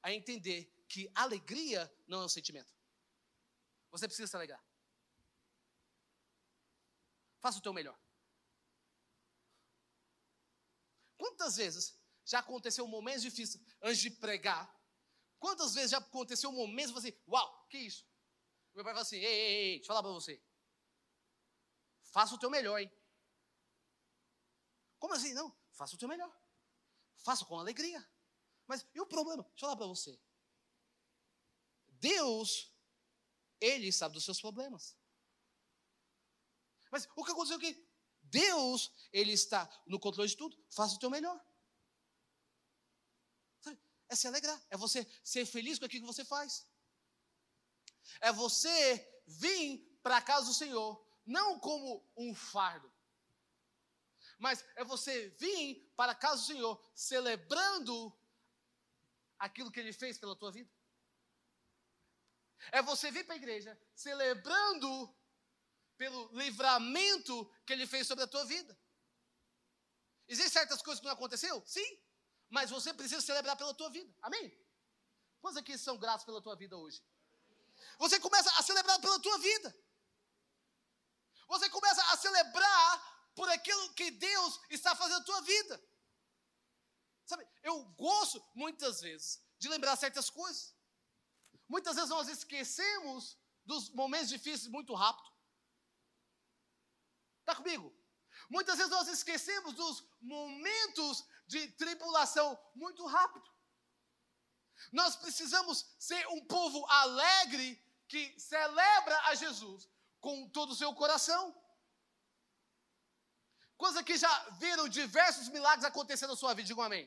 a entender que alegria não é um sentimento. Você precisa se alegrar. Faça o teu melhor. Quantas vezes já aconteceu momentos difíceis antes de pregar? Quantas vezes já aconteceu momentos você, assim, uau, que isso? Meu pai fala assim, ei, ei, ei, deixa eu falar para você. Faça o teu melhor, hein? Como assim? Não, faça o teu melhor. Faça com alegria. Mas e o problema? Deixa eu falar para você. Deus ele sabe dos seus problemas. Mas o que aconteceu aqui? Deus, Ele está no controle de tudo. Faça o teu melhor. É se alegrar. É você ser feliz com aquilo que você faz. É você vir para a casa do Senhor, não como um fardo. Mas é você vir para a casa do Senhor celebrando aquilo que Ele fez pela tua vida. É você vir para a igreja celebrando pelo livramento que ele fez sobre a tua vida. Existem certas coisas que não aconteceu? Sim. Mas você precisa celebrar pela tua vida. Amém? Quantos aqui são gratos pela tua vida hoje? Você começa a celebrar pela tua vida. Você começa a celebrar por aquilo que Deus está fazendo na tua vida. Sabe, eu gosto muitas vezes de lembrar certas coisas. Muitas vezes nós esquecemos dos momentos difíceis muito rápido. Está comigo? Muitas vezes nós esquecemos dos momentos de tribulação muito rápido. Nós precisamos ser um povo alegre que celebra a Jesus com todo o seu coração. Coisa que já viram diversos milagres acontecer na sua vida, digam amém.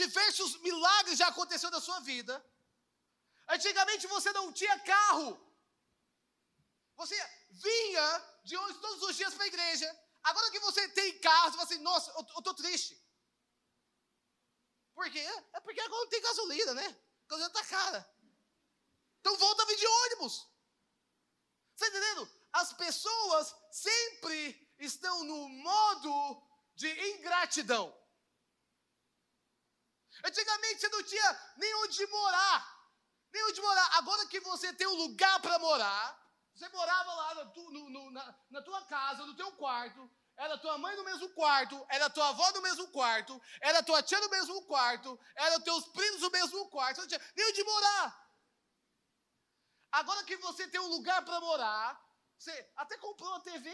Diversos milagres já aconteceram na sua vida Antigamente você não tinha carro. Você vinha de onde todos os dias para a igreja. Agora que você tem carro, você fala assim, nossa, eu estou triste. Por quê? É porque agora não tem gasolina, né? A gasolina está cara. Então volta a vir de ônibus. Está entendendo? As pessoas sempre estão no modo de ingratidão. Antigamente você não tinha nem onde morar. Nem onde morar. Agora que você tem um lugar para morar, você morava lá na, no, no, na, na tua casa, no teu quarto, era tua mãe no mesmo quarto, era tua avó no mesmo quarto, era tua tia no mesmo quarto, era teus primos no mesmo quarto, você não tinha nem onde morar. Agora que você tem um lugar para morar, você até comprou uma TV.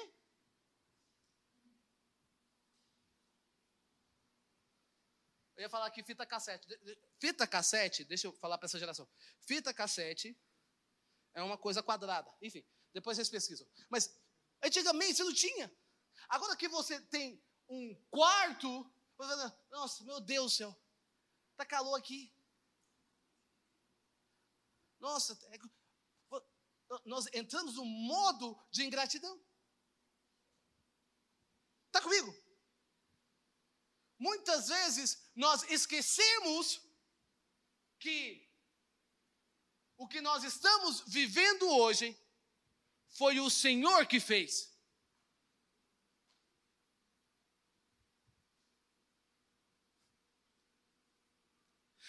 Eu ia falar aqui fita cassete. Fita cassete, deixa eu falar para essa geração. Fita cassete é uma coisa quadrada. Enfim, depois vocês pesquisam. Mas antigamente você não tinha. Agora que você tem um quarto, nossa, meu Deus do céu, tá calor aqui. Nossa, é nós entramos no modo de ingratidão. Está comigo? Muitas vezes nós esquecemos que o que nós estamos vivendo hoje foi o Senhor que fez.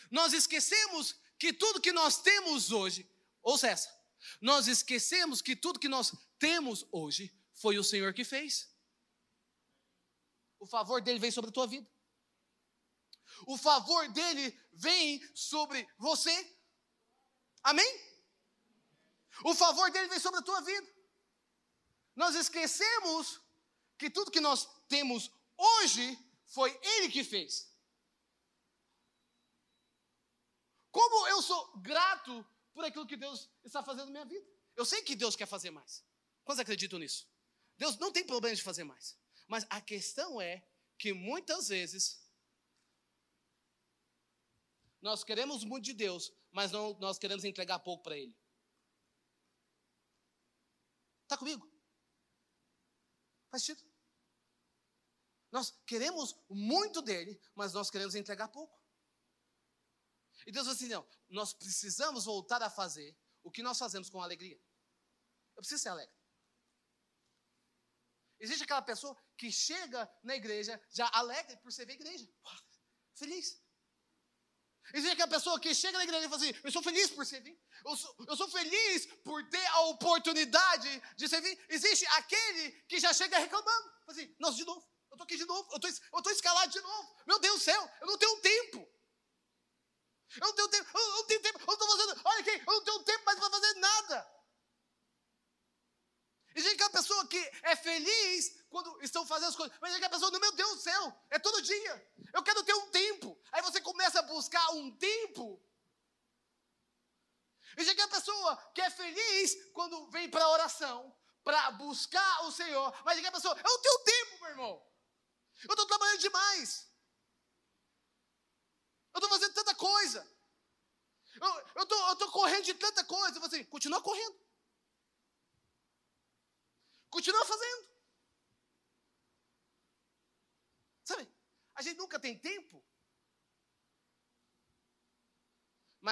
Nós esquecemos que tudo que nós temos hoje, ouça essa, nós esquecemos que tudo que nós temos hoje foi o Senhor que fez. O favor dele vem sobre a tua vida. O favor dele vem sobre você. Amém? O favor dele vem sobre a tua vida. Nós esquecemos que tudo que nós temos hoje foi ele que fez. Como eu sou grato por aquilo que Deus está fazendo na minha vida. Eu sei que Deus quer fazer mais. Quantos acreditam nisso? Deus não tem problema de fazer mais. Mas a questão é que muitas vezes nós queremos muito de Deus, mas não, nós queremos entregar pouco para Ele. Está comigo? Faz sentido? Nós queremos muito dele, mas nós queremos entregar pouco. E Deus falou assim: não, nós precisamos voltar a fazer o que nós fazemos com alegria. Eu preciso ser alegre. Existe aquela pessoa que chega na igreja já alegre por ser ver a igreja. Feliz. Existe aquela pessoa que chega na igreja e fala assim: Eu sou feliz por servir. Eu sou, eu sou feliz por ter a oportunidade de servir. Existe aquele que já chega reclamando. Fala assim: Nossa, de novo. Eu estou aqui de novo. Eu estou escalado de novo. Meu Deus do céu, eu não tenho tempo. Eu não tenho tempo, eu não tenho tempo, eu não estou fazendo, olha aqui, eu não tenho tempo mais para fazer nada. Existe aquela pessoa que é feliz quando estão fazendo as coisas, mas existe aquela pessoa, meu Deus do céu, é todo dia. Eu quero ter um tempo. Aí você começa a buscar um tempo. Existe aquela pessoa que é feliz quando vem para a oração, para buscar o Senhor, mas existe aquela pessoa, eu não tenho tempo, meu irmão. Eu estou trabalhando demais. Eu estou fazendo tanta coisa. Eu estou eu tô correndo de tanta coisa. Você assim, continua correndo. Continua fazendo. Sabe, a gente nunca tem tempo.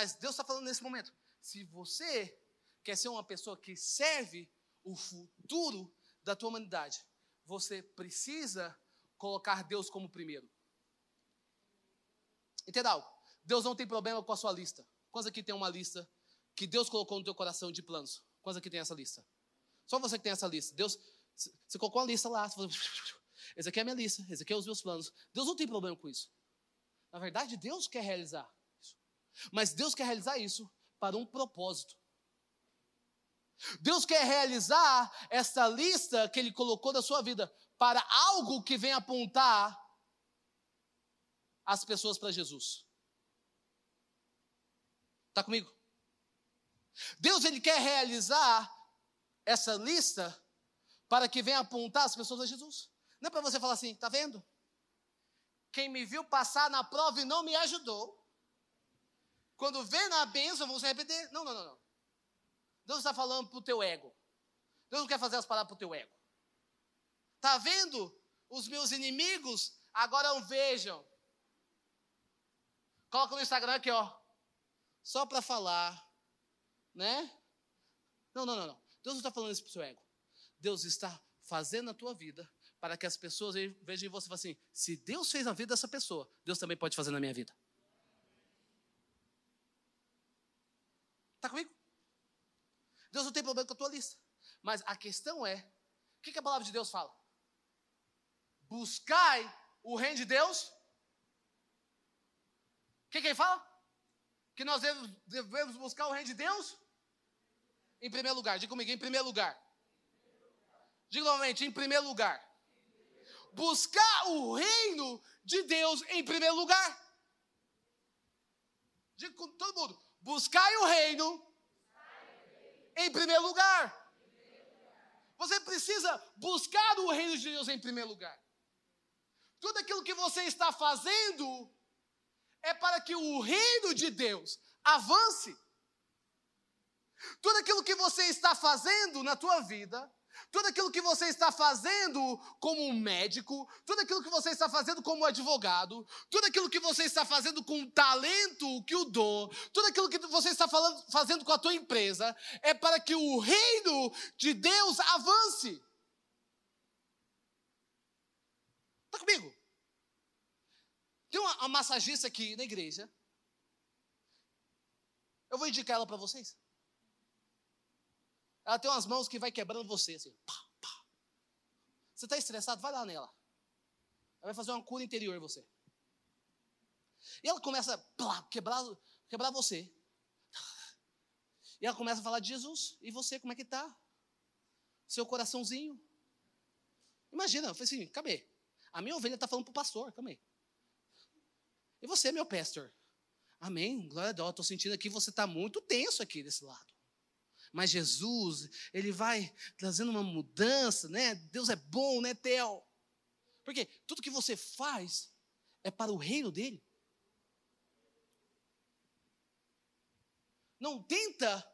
Mas Deus está falando nesse momento. Se você quer ser uma pessoa que serve o futuro da tua humanidade, você precisa colocar Deus como primeiro. Entenda algo. Deus não tem problema com a sua lista. Quantos aqui tem uma lista que Deus colocou no teu coração de planos? Quantos aqui tem essa lista? Só você que tem essa lista. Deus, você colocou uma lista lá. Você falou, esse aqui é a minha lista, esse aqui é os meus planos. Deus não tem problema com isso. Na verdade, Deus quer realizar. Mas Deus quer realizar isso para um propósito. Deus quer realizar essa lista que Ele colocou da sua vida para algo que vem apontar as pessoas para Jesus. Está comigo? Deus ele quer realizar essa lista para que venha apontar as pessoas a Jesus. Não é para você falar assim, tá vendo? Quem me viu passar na prova e não me ajudou, quando vê na bênção, vão se arrepender. Não, não, não, não. Deus está falando para o teu ego. Deus não quer fazer as palavras para o teu ego. Tá vendo? Os meus inimigos agora vejam coloca no Instagram aqui, ó. Só para falar, né? Não, não, não, não. Deus não está falando isso para o seu ego. Deus está fazendo a tua vida para que as pessoas vejam em você e assim: se Deus fez na vida dessa pessoa, Deus também pode fazer na minha vida. Está comigo? Deus não tem problema com a tua lista. Mas a questão é: o que, que a palavra de Deus fala? Buscai o reino de Deus. O que, que ele fala? Que nós devemos, devemos buscar o reino de Deus em primeiro lugar. Diga comigo, em primeiro lugar. Diga novamente, em primeiro lugar. Buscar o reino de Deus em primeiro lugar. Diga com todo mundo. Buscai o reino em primeiro lugar. Você precisa buscar o reino de Deus em primeiro lugar. Tudo aquilo que você está fazendo é para que o reino de Deus avance. Tudo aquilo que você está fazendo na tua vida tudo aquilo que você está fazendo como médico, tudo aquilo que você está fazendo como advogado, tudo aquilo que você está fazendo com o talento que o dou, tudo aquilo que você está falando, fazendo com a tua empresa, é para que o reino de Deus avance. Está comigo? Tem uma, uma massagista aqui na igreja. Eu vou indicar ela para vocês. Ela tem umas mãos que vai quebrando você, assim. Pá, pá. Você está estressado? Vai lá nela. Ela vai fazer uma cura interior em você. E ela começa a quebrar, quebrar você. E ela começa a falar de Jesus. E você, como é que tá? Seu coraçãozinho. Imagina, eu falei assim, cadê? A minha ovelha está falando para o pastor, aí. E você, meu pastor? Amém, glória a Deus. Estou sentindo aqui, você está muito tenso aqui desse lado. Mas Jesus, ele vai trazendo uma mudança, né? Deus é bom, né, Theo? Porque tudo que você faz é para o reino dele. Não tenta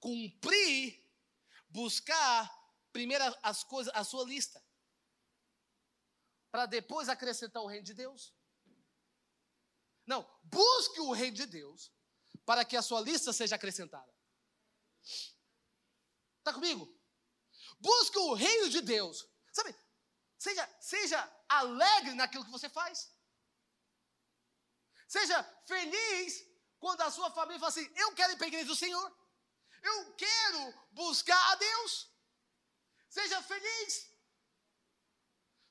cumprir, buscar primeiro as coisas, a sua lista, para depois acrescentar o reino de Deus. Não, busque o reino de Deus para que a sua lista seja acrescentada. Está comigo? Busque o reino de Deus. Sabe? Seja, seja alegre naquilo que você faz. Seja feliz quando a sua família fala assim: Eu quero ir para a igreja do Senhor. Eu quero buscar a Deus. Seja feliz.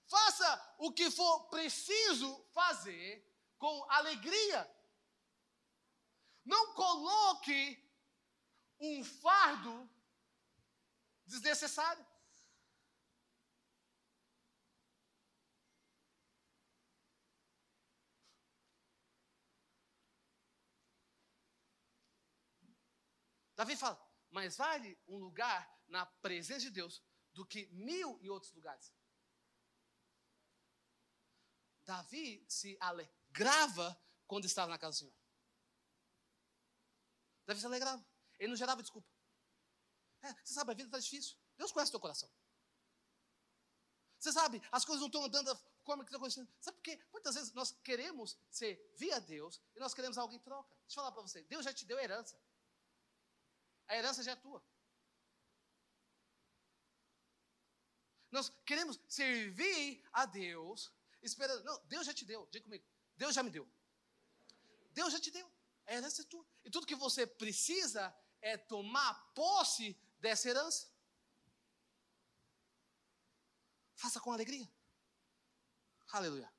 Faça o que for preciso fazer com alegria. Não coloque um fardo desnecessário. Davi fala: mais vale um lugar na presença de Deus do que mil em outros lugares. Davi se alegrava quando estava na casa do Senhor. Davi se alegrava. Ele não gerava desculpa. É, você sabe, a vida está difícil. Deus conhece o teu coração. Você sabe, as coisas não estão andando da forma que estão acontecendo. Sabe por quê? Muitas vezes nós queremos ser via Deus e nós queremos alguém em troca. Deixa eu falar para você: Deus já te deu a herança. A herança já é tua. Nós queremos servir a Deus, esperando. Não, Deus já te deu. Diga comigo. Deus já me deu. Deus já te deu. A herança é tua. E tudo que você precisa é tomar posse dessa herança. Faça com alegria. Aleluia.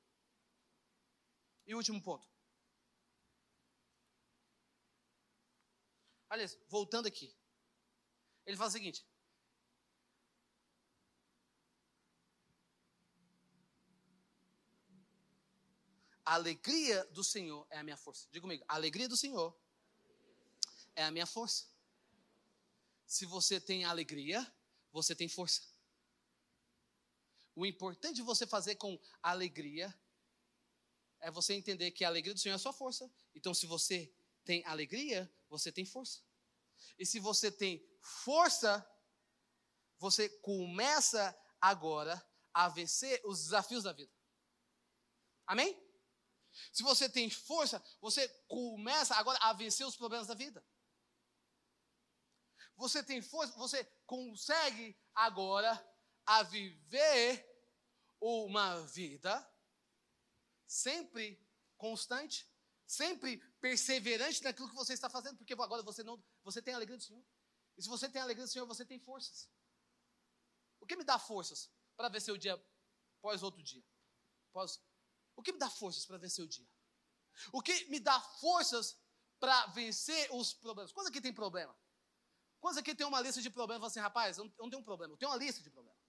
E último ponto. Aliás, voltando aqui. Ele fala o seguinte: A alegria do Senhor é a minha força. Diga comigo, a alegria do Senhor é a minha força. Se você tem alegria, você tem força. O importante de você fazer com alegria é você entender que a alegria do Senhor é a sua força. Então, se você tem alegria, você tem força. E se você tem força, você começa agora a vencer os desafios da vida. Amém? se você tem força, você começa agora a vencer os problemas da vida. Você tem força, você consegue agora a viver uma vida sempre constante, sempre perseverante naquilo que você está fazendo, porque agora você não, você tem a alegria do Senhor. E se você tem a alegria do Senhor, você tem forças. O que me dá forças para vencer o dia após outro dia? Após, o que me dá forças para vencer o dia? O que me dá forças para vencer os problemas? Quando aqui tem problema? Quando aqui tem uma lista de problemas? Fala assim, rapaz, eu não, tenho um problema, eu tenho uma lista de problemas.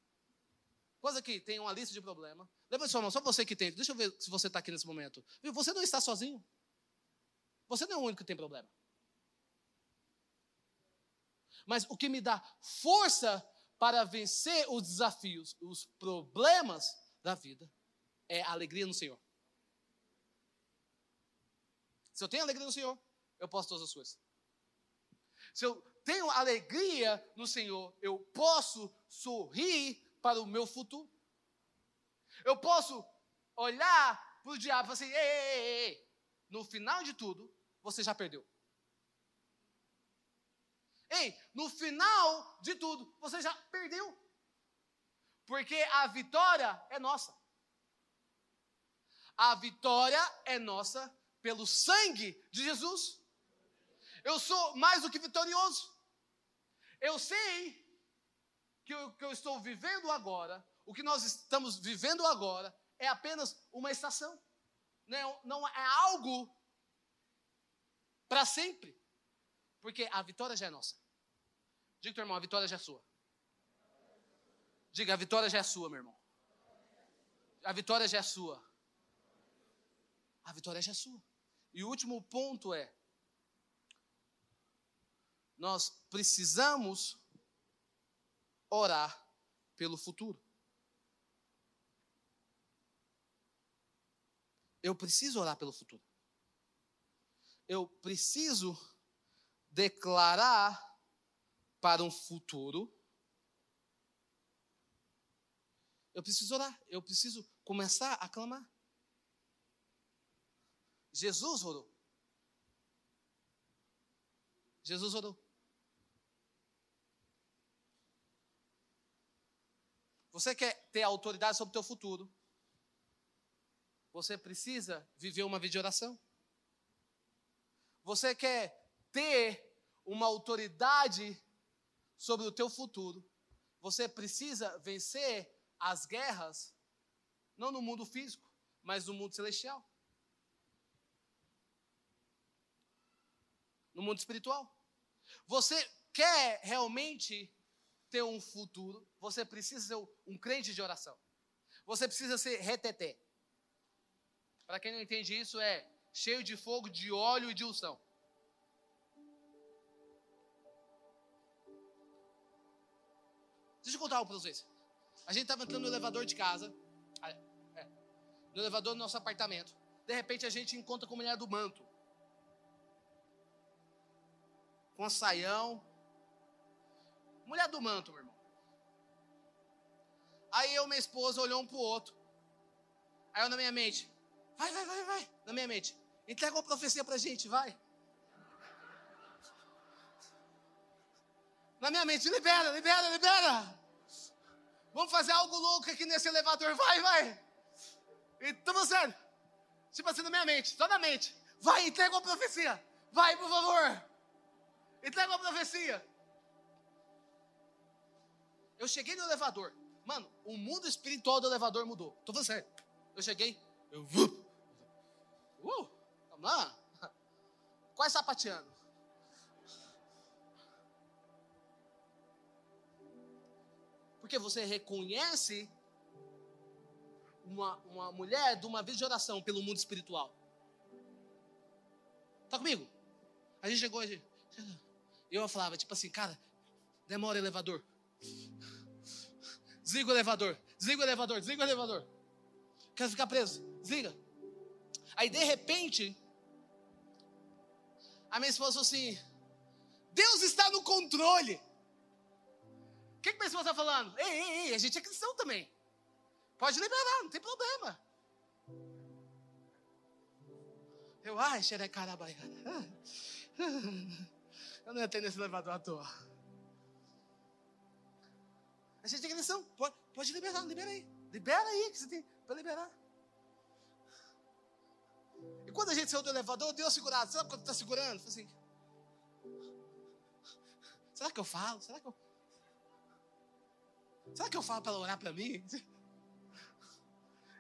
Quando aqui tem uma lista de problemas? Levanta sua mão, só você que tem. Deixa eu ver se você está aqui nesse momento. Você não está sozinho. Você não é o único que tem problema. Mas o que me dá força para vencer os desafios, os problemas da vida, é a alegria no Senhor. Se eu tenho alegria no Senhor, eu posso todas as coisas. Se eu tenho alegria no Senhor, eu posso sorrir para o meu futuro. Eu posso olhar para o diabo e falar assim: ei, ei, ei, ei, no final de tudo, você já perdeu. Ei, no final de tudo, você já perdeu. Porque a vitória é nossa. A vitória é nossa pelo sangue de Jesus. Eu sou mais do que vitorioso. Eu sei que o que eu estou vivendo agora, o que nós estamos vivendo agora, é apenas uma estação. Não, não é algo para sempre. Porque a vitória já é nossa. Diga, teu irmão, a vitória já é sua. Diga, a vitória já é sua, meu irmão. A vitória já é sua. A vitória já é sua. E o último ponto é: nós precisamos orar pelo futuro. Eu preciso orar pelo futuro. Eu preciso declarar para um futuro. Eu preciso orar, eu preciso começar a clamar. Jesus orou. Jesus orou. Você quer ter autoridade sobre o teu futuro? Você precisa viver uma vida de oração. Você quer ter uma autoridade sobre o teu futuro? Você precisa vencer as guerras, não no mundo físico, mas no mundo celestial. No mundo espiritual. Você quer realmente ter um futuro, você precisa ser um crente de oração. Você precisa ser reteté. Para quem não entende isso, é cheio de fogo, de óleo e de unção. Deixa eu contar algo para vocês. A gente estava entrando no elevador de casa, é, no elevador do nosso apartamento. De repente a gente encontra com a mulher do manto. Com a saião, Mulher do manto, meu irmão. Aí eu e minha esposa olhou um pro outro. Aí eu na minha mente, vai, vai, vai, vai. Na minha mente, entrega uma profecia pra gente, vai. Na minha mente, libera, libera, libera. Vamos fazer algo louco aqui nesse elevador, vai, vai. E tudo sério. Tipo assim, na minha mente, só na mente. Vai, entrega uma profecia. Vai, por favor. Entrega uma profecia. Eu cheguei no elevador. Mano, o mundo espiritual do elevador mudou. Tô falando sério. Eu cheguei, eu. Uh, vamos lá. *laughs* Quase sapateando. Porque você reconhece uma, uma mulher de uma vida de oração pelo mundo espiritual. Tá comigo? A gente chegou, a gente, eu falava, tipo assim, cara, demora elevador. Desliga o elevador, desliga o elevador, desliga o elevador. Quero ficar preso, desliga. Aí de repente, a minha esposa falou assim: Deus está no controle. O que, que minha esposa está falando? Ei, ei, ei, a gente é cristão também. Pode liberar, não tem problema. Eu, ai, xerecarabaiana. *laughs* Eu não entrei nesse elevador à toa. A gente tem lição. Pode, pode liberar, libera aí. Libera aí que você tem para liberar. E quando a gente saiu do elevador, deu segurado. Sabe quando está segurando? Assim. Será que eu falo? Será que eu. Será que eu falo para ela orar para mim?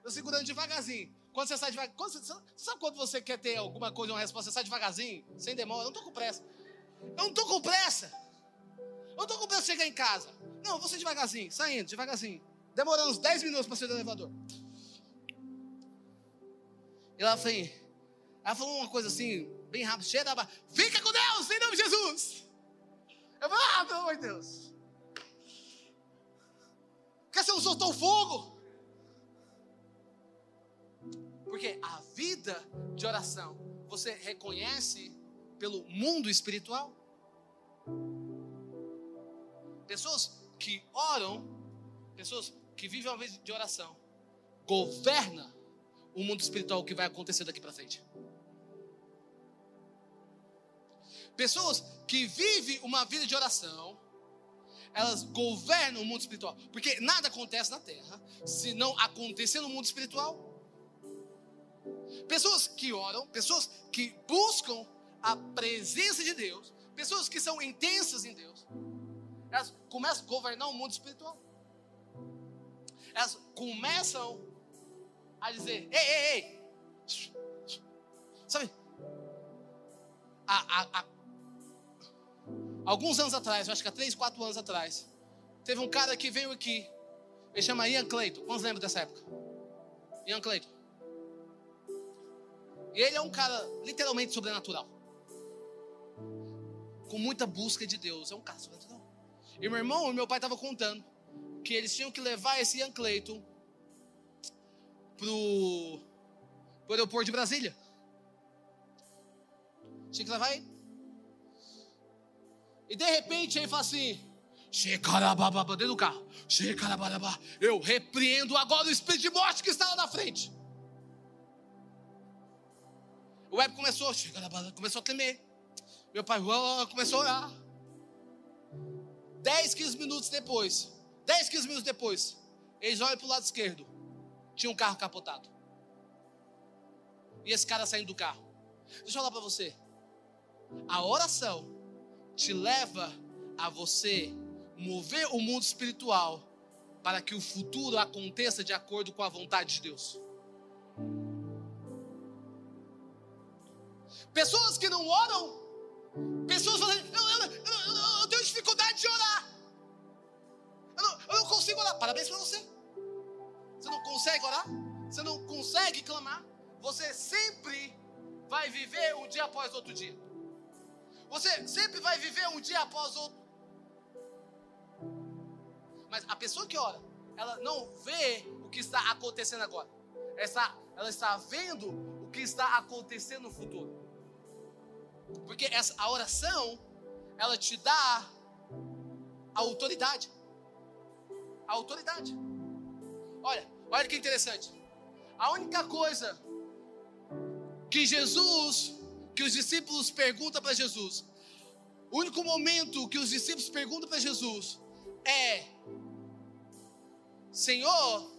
Eu segurando devagarzinho. Quando você sai devagar. Quando você, sabe quando você quer ter alguma coisa, uma resposta, você sai devagarzinho, sem demora? Eu não estou com pressa. Eu não estou com pressa. Eu estou com pressa de chegar em casa. Não, ser devagarzinho, saindo, devagarzinho. Demorando uns 10 minutos para sair do elevador. E ela falou, ela falou uma coisa assim, bem rápido, cheia da Fica com Deus, em nome de Jesus. Eu falei, ah, pelo amor de Deus. Por que você não soltou o fogo? Porque a vida de oração, você reconhece pelo mundo espiritual. Pessoas que oram, pessoas que vivem uma vida de oração, governa o mundo espiritual que vai acontecer daqui para frente. Pessoas que vivem uma vida de oração, elas governam o mundo espiritual. Porque nada acontece na terra se não acontecer no mundo espiritual. Pessoas que oram, pessoas que buscam a presença de Deus, pessoas que são intensas em Deus, elas começam a governar o mundo espiritual. Elas começam a dizer: ei, ei, ei. Sabe? A, a, a, alguns anos atrás, acho que há 3, 4 anos atrás, teve um cara que veio aqui. Ele chama Ian Clayton. Quantos lembram dessa época? Ian Clayton. E ele é um cara literalmente sobrenatural. Com muita busca de Deus. É um cara sobrenatural. E meu irmão e meu pai estavam contando que eles tinham que levar esse Ian Clayton pro, pro aeroporto de Brasília. Tinha que levar ele. E de repente ele fala assim: Xecarababa, dentro do carro. Xecarababa, eu repreendo agora o espírito de morte que está lá na frente. O web começou, começou a tremer. Meu pai começou a orar. 10, 15 minutos depois, 10, 15 minutos depois, eles olham para o lado esquerdo tinha um carro capotado. E esse cara saindo do carro. Deixa eu falar para você. A oração te leva a você mover o mundo espiritual para que o futuro aconteça de acordo com a vontade de Deus. Pessoas que não oram, pessoas falando, eu, eu, eu, dificuldade de orar. Não, eu não, consigo orar. Parabéns para você. Você não consegue orar? Você não consegue clamar? Você sempre vai viver um dia após outro dia. Você sempre vai viver um dia após outro. Mas a pessoa que ora, ela não vê o que está acontecendo agora. Ela está, ela está vendo o que está acontecendo no futuro. Porque essa, a oração, ela te dá a autoridade. A autoridade. Olha, olha que interessante. A única coisa que Jesus, que os discípulos perguntam para Jesus, o único momento que os discípulos perguntam para Jesus é: Senhor,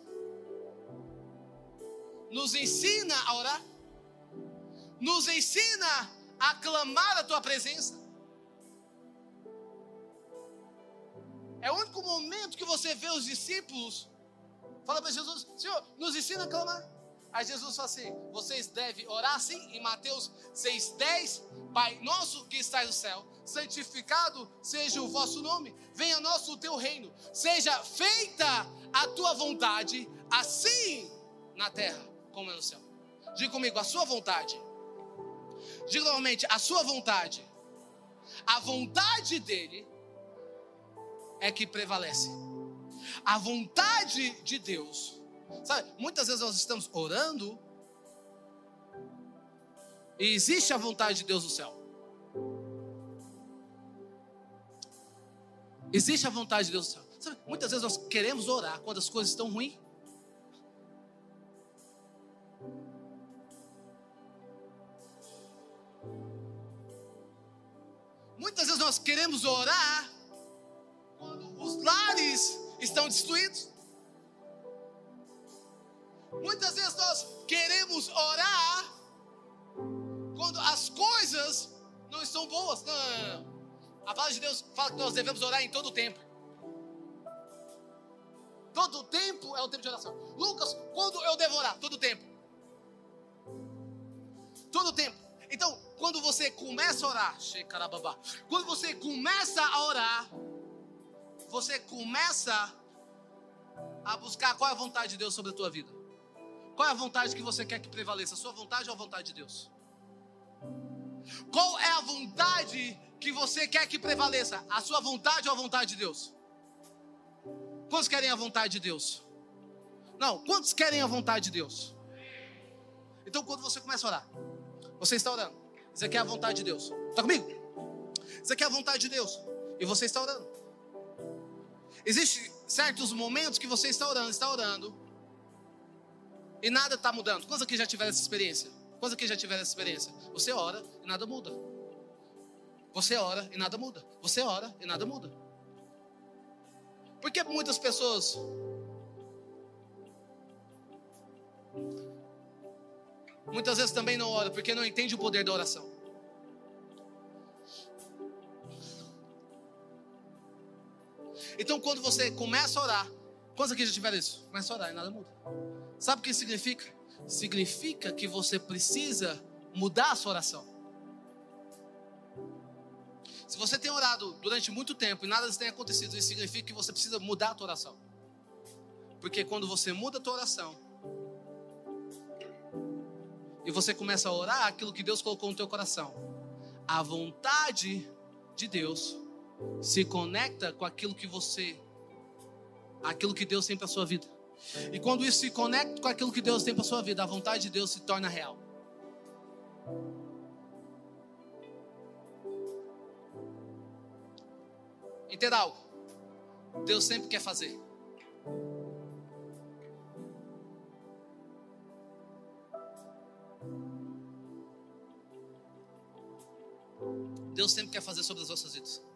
nos ensina a orar, nos ensina a clamar a tua presença. É o único momento que você vê os discípulos Fala para Jesus, Senhor, nos ensina a clamar. Aí Jesus fala assim: vocês devem orar assim, em Mateus 6,10, Pai nosso que estás no céu, santificado seja o vosso nome, venha nosso o teu reino, seja feita a tua vontade, assim na terra como é no céu. Diga comigo, a sua vontade. Diga novamente, a sua vontade. A vontade dele é que prevalece. A vontade de Deus. Sabe, muitas vezes nós estamos orando e existe a vontade de Deus no céu. Existe a vontade de Deus no céu. Sabe, muitas vezes nós queremos orar quando as coisas estão ruins. Muitas vezes nós queremos orar os lares estão destruídos. Muitas vezes nós queremos orar quando as coisas não estão boas. Não, não, não. A palavra de Deus fala que nós devemos orar em todo o tempo. Todo o tempo é o tempo de oração. Lucas, quando eu devo orar? Todo o tempo. Todo o tempo. Então, quando você começa a orar, quando você começa a orar, você começa a buscar qual é a vontade de Deus sobre a tua vida. Qual é a vontade que você quer que prevaleça? A sua vontade ou a vontade de Deus? Qual é a vontade que você quer que prevaleça? A sua vontade ou a vontade de Deus? Quantos querem a vontade de Deus? Não, quantos querem a vontade de Deus? Então, quando você começa a orar, você está orando. Você quer a vontade de Deus. Está comigo? Você quer a vontade de Deus. E você está orando. Existem certos momentos que você está orando, está orando. E nada está mudando. Quantos aqui já tiveram essa experiência? Quantos aqui já tiveram essa experiência? Você ora e nada muda. Você ora e nada muda. Você ora e nada muda. Por que muitas pessoas muitas vezes também não oram porque não entende o poder da oração? Então, quando você começa a orar, quantos aqui já tiveram isso? Começa a orar e nada muda. Sabe o que significa? Significa que você precisa mudar a sua oração. Se você tem orado durante muito tempo e nada tem acontecido, isso significa que você precisa mudar a tua oração. Porque quando você muda a tua oração e você começa a orar aquilo que Deus colocou no teu coração, a vontade de Deus se conecta com aquilo que você aquilo que Deus tem para sua vida. E quando isso se conecta com aquilo que Deus tem para sua vida, a vontade de Deus se torna real. Entenda algo. Deus sempre quer fazer. Deus sempre quer fazer sobre as nossas vidas.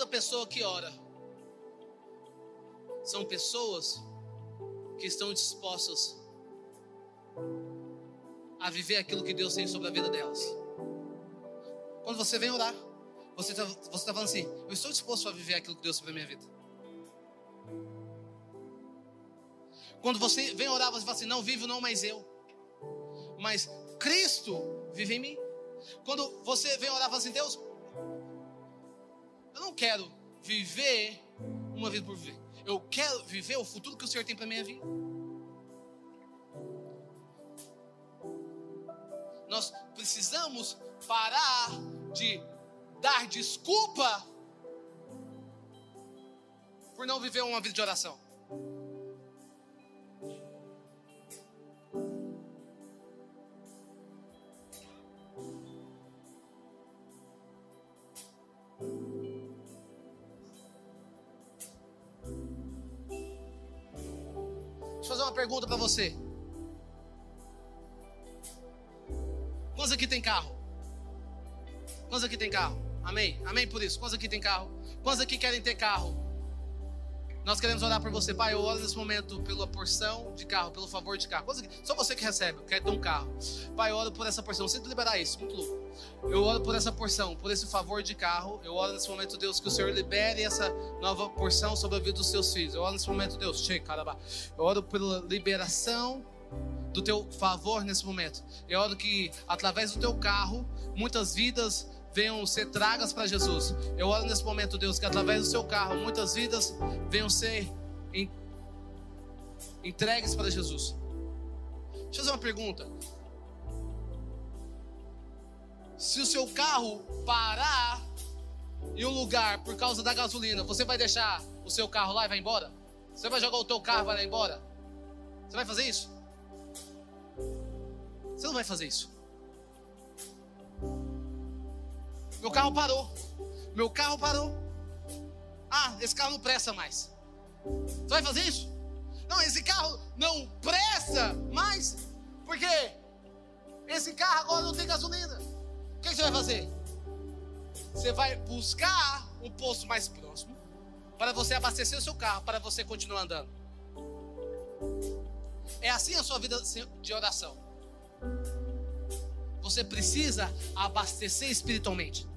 Toda pessoa que ora são pessoas que estão dispostas a viver aquilo que Deus tem sobre a vida delas. Quando você vem orar, você está você tá falando assim: Eu estou disposto a viver aquilo que Deus sobre a minha vida. Quando você vem orar, você fala assim: Não vivo não mais eu, mas Cristo vive em mim. Quando você vem orar, fala assim: Deus, eu não quero viver uma vida por viver. Eu quero viver o futuro que o Senhor tem para minha vida. Nós precisamos parar de dar desculpa por não viver uma vida de oração. Você. Quantos aqui tem carro? Quantos aqui tem carro? Amém? Amém por isso. Quantos aqui tem carro? Quantos aqui querem ter carro? Nós queremos orar por você, Pai. Eu oro nesse momento pela porção de carro, pelo favor de carro. Só você que recebe, quer ter um carro. Pai, eu oro por essa porção. Sinto liberar isso, muito louco. Eu oro por essa porção, por esse favor de carro. Eu oro nesse momento, Deus, que o Senhor libere essa nova porção sobre a vida dos seus filhos. Eu oro nesse momento, Deus, che, caramba. Eu oro pela liberação do teu favor nesse momento. Eu oro que através do teu carro, muitas vidas venham ser tragas para Jesus. Eu oro nesse momento, Deus, que através do seu carro muitas vidas venham ser entregues para Jesus. Deixa eu fazer uma pergunta. Se o seu carro parar em um lugar por causa da gasolina, você vai deixar o seu carro lá e vai embora? Você vai jogar o teu carro e vai embora? Você vai fazer isso? Você não vai fazer isso. Meu carro parou. Meu carro parou. Ah, esse carro não presta mais. Você vai fazer isso? Não, esse carro não presta mais. Porque esse carro agora não tem gasolina. O que você vai fazer? Você vai buscar um posto mais próximo para você abastecer o seu carro, para você continuar andando. É assim a sua vida de oração. Você precisa abastecer espiritualmente.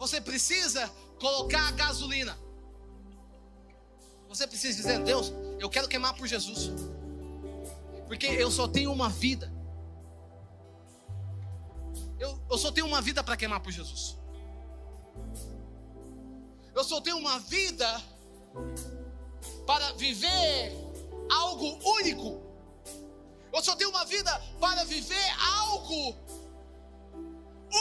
Você precisa colocar a gasolina. Você precisa dizer, Deus, eu quero queimar por Jesus. Porque eu só tenho uma vida. Eu, eu só tenho uma vida para queimar por Jesus. Eu só tenho uma vida para viver algo único. Eu só tenho uma vida para viver algo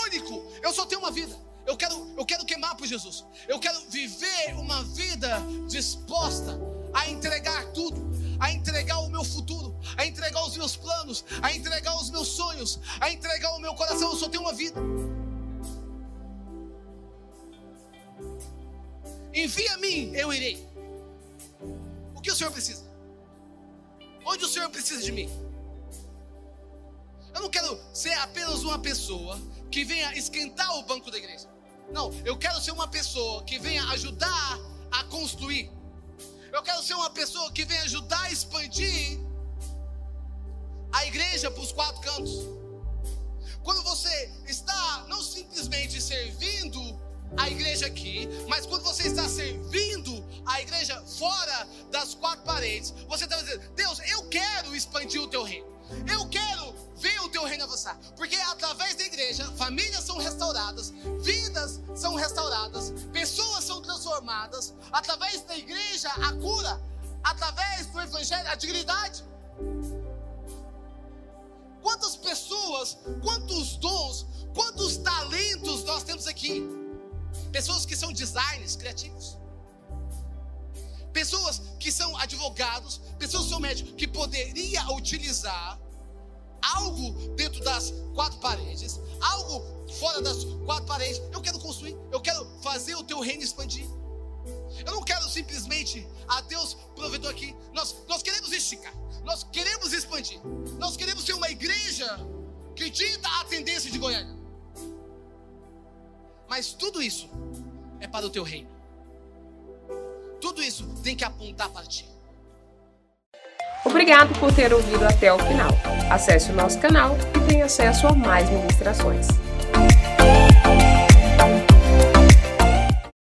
único. Eu só tenho uma vida. Eu quero, eu quero queimar por Jesus. Eu quero viver uma vida disposta a entregar tudo, a entregar o meu futuro, a entregar os meus planos, a entregar os meus sonhos, a entregar o meu coração. Eu só tenho uma vida. Envia a mim, eu irei. O que o Senhor precisa? Onde o Senhor precisa de mim? Eu não quero ser apenas uma pessoa que venha esquentar o banco da igreja. Não, eu quero ser uma pessoa que venha ajudar a construir. Eu quero ser uma pessoa que venha ajudar a expandir a igreja para os quatro cantos. Quando você está não simplesmente servindo a igreja aqui, mas quando você está servindo a igreja fora das quatro paredes, você está dizendo: Deus, eu quero expandir o teu reino. Eu quero ver o teu reino avançar. Porque através da igreja, famílias são restauradas, vidas são restauradas, pessoas são transformadas. Através da igreja, a cura. Através do evangelho, a dignidade. Quantas pessoas, quantos dons, quantos talentos nós temos aqui? Pessoas que são designers criativos. Pessoas que são advogados, pessoas que são médicos, que poderia utilizar algo dentro das quatro paredes, algo fora das quatro paredes. Eu quero construir, eu quero fazer o teu reino expandir. Eu não quero simplesmente a Deus provedor aqui. Nós, nós queremos esticar, nós queremos expandir, nós queremos ser uma igreja que dita a tendência de Goiânia. Mas tudo isso é para o teu reino. Tudo isso tem que apontar para ti. Obrigado por ter ouvido até o final. Acesse o nosso canal e tenha acesso a mais ministrações.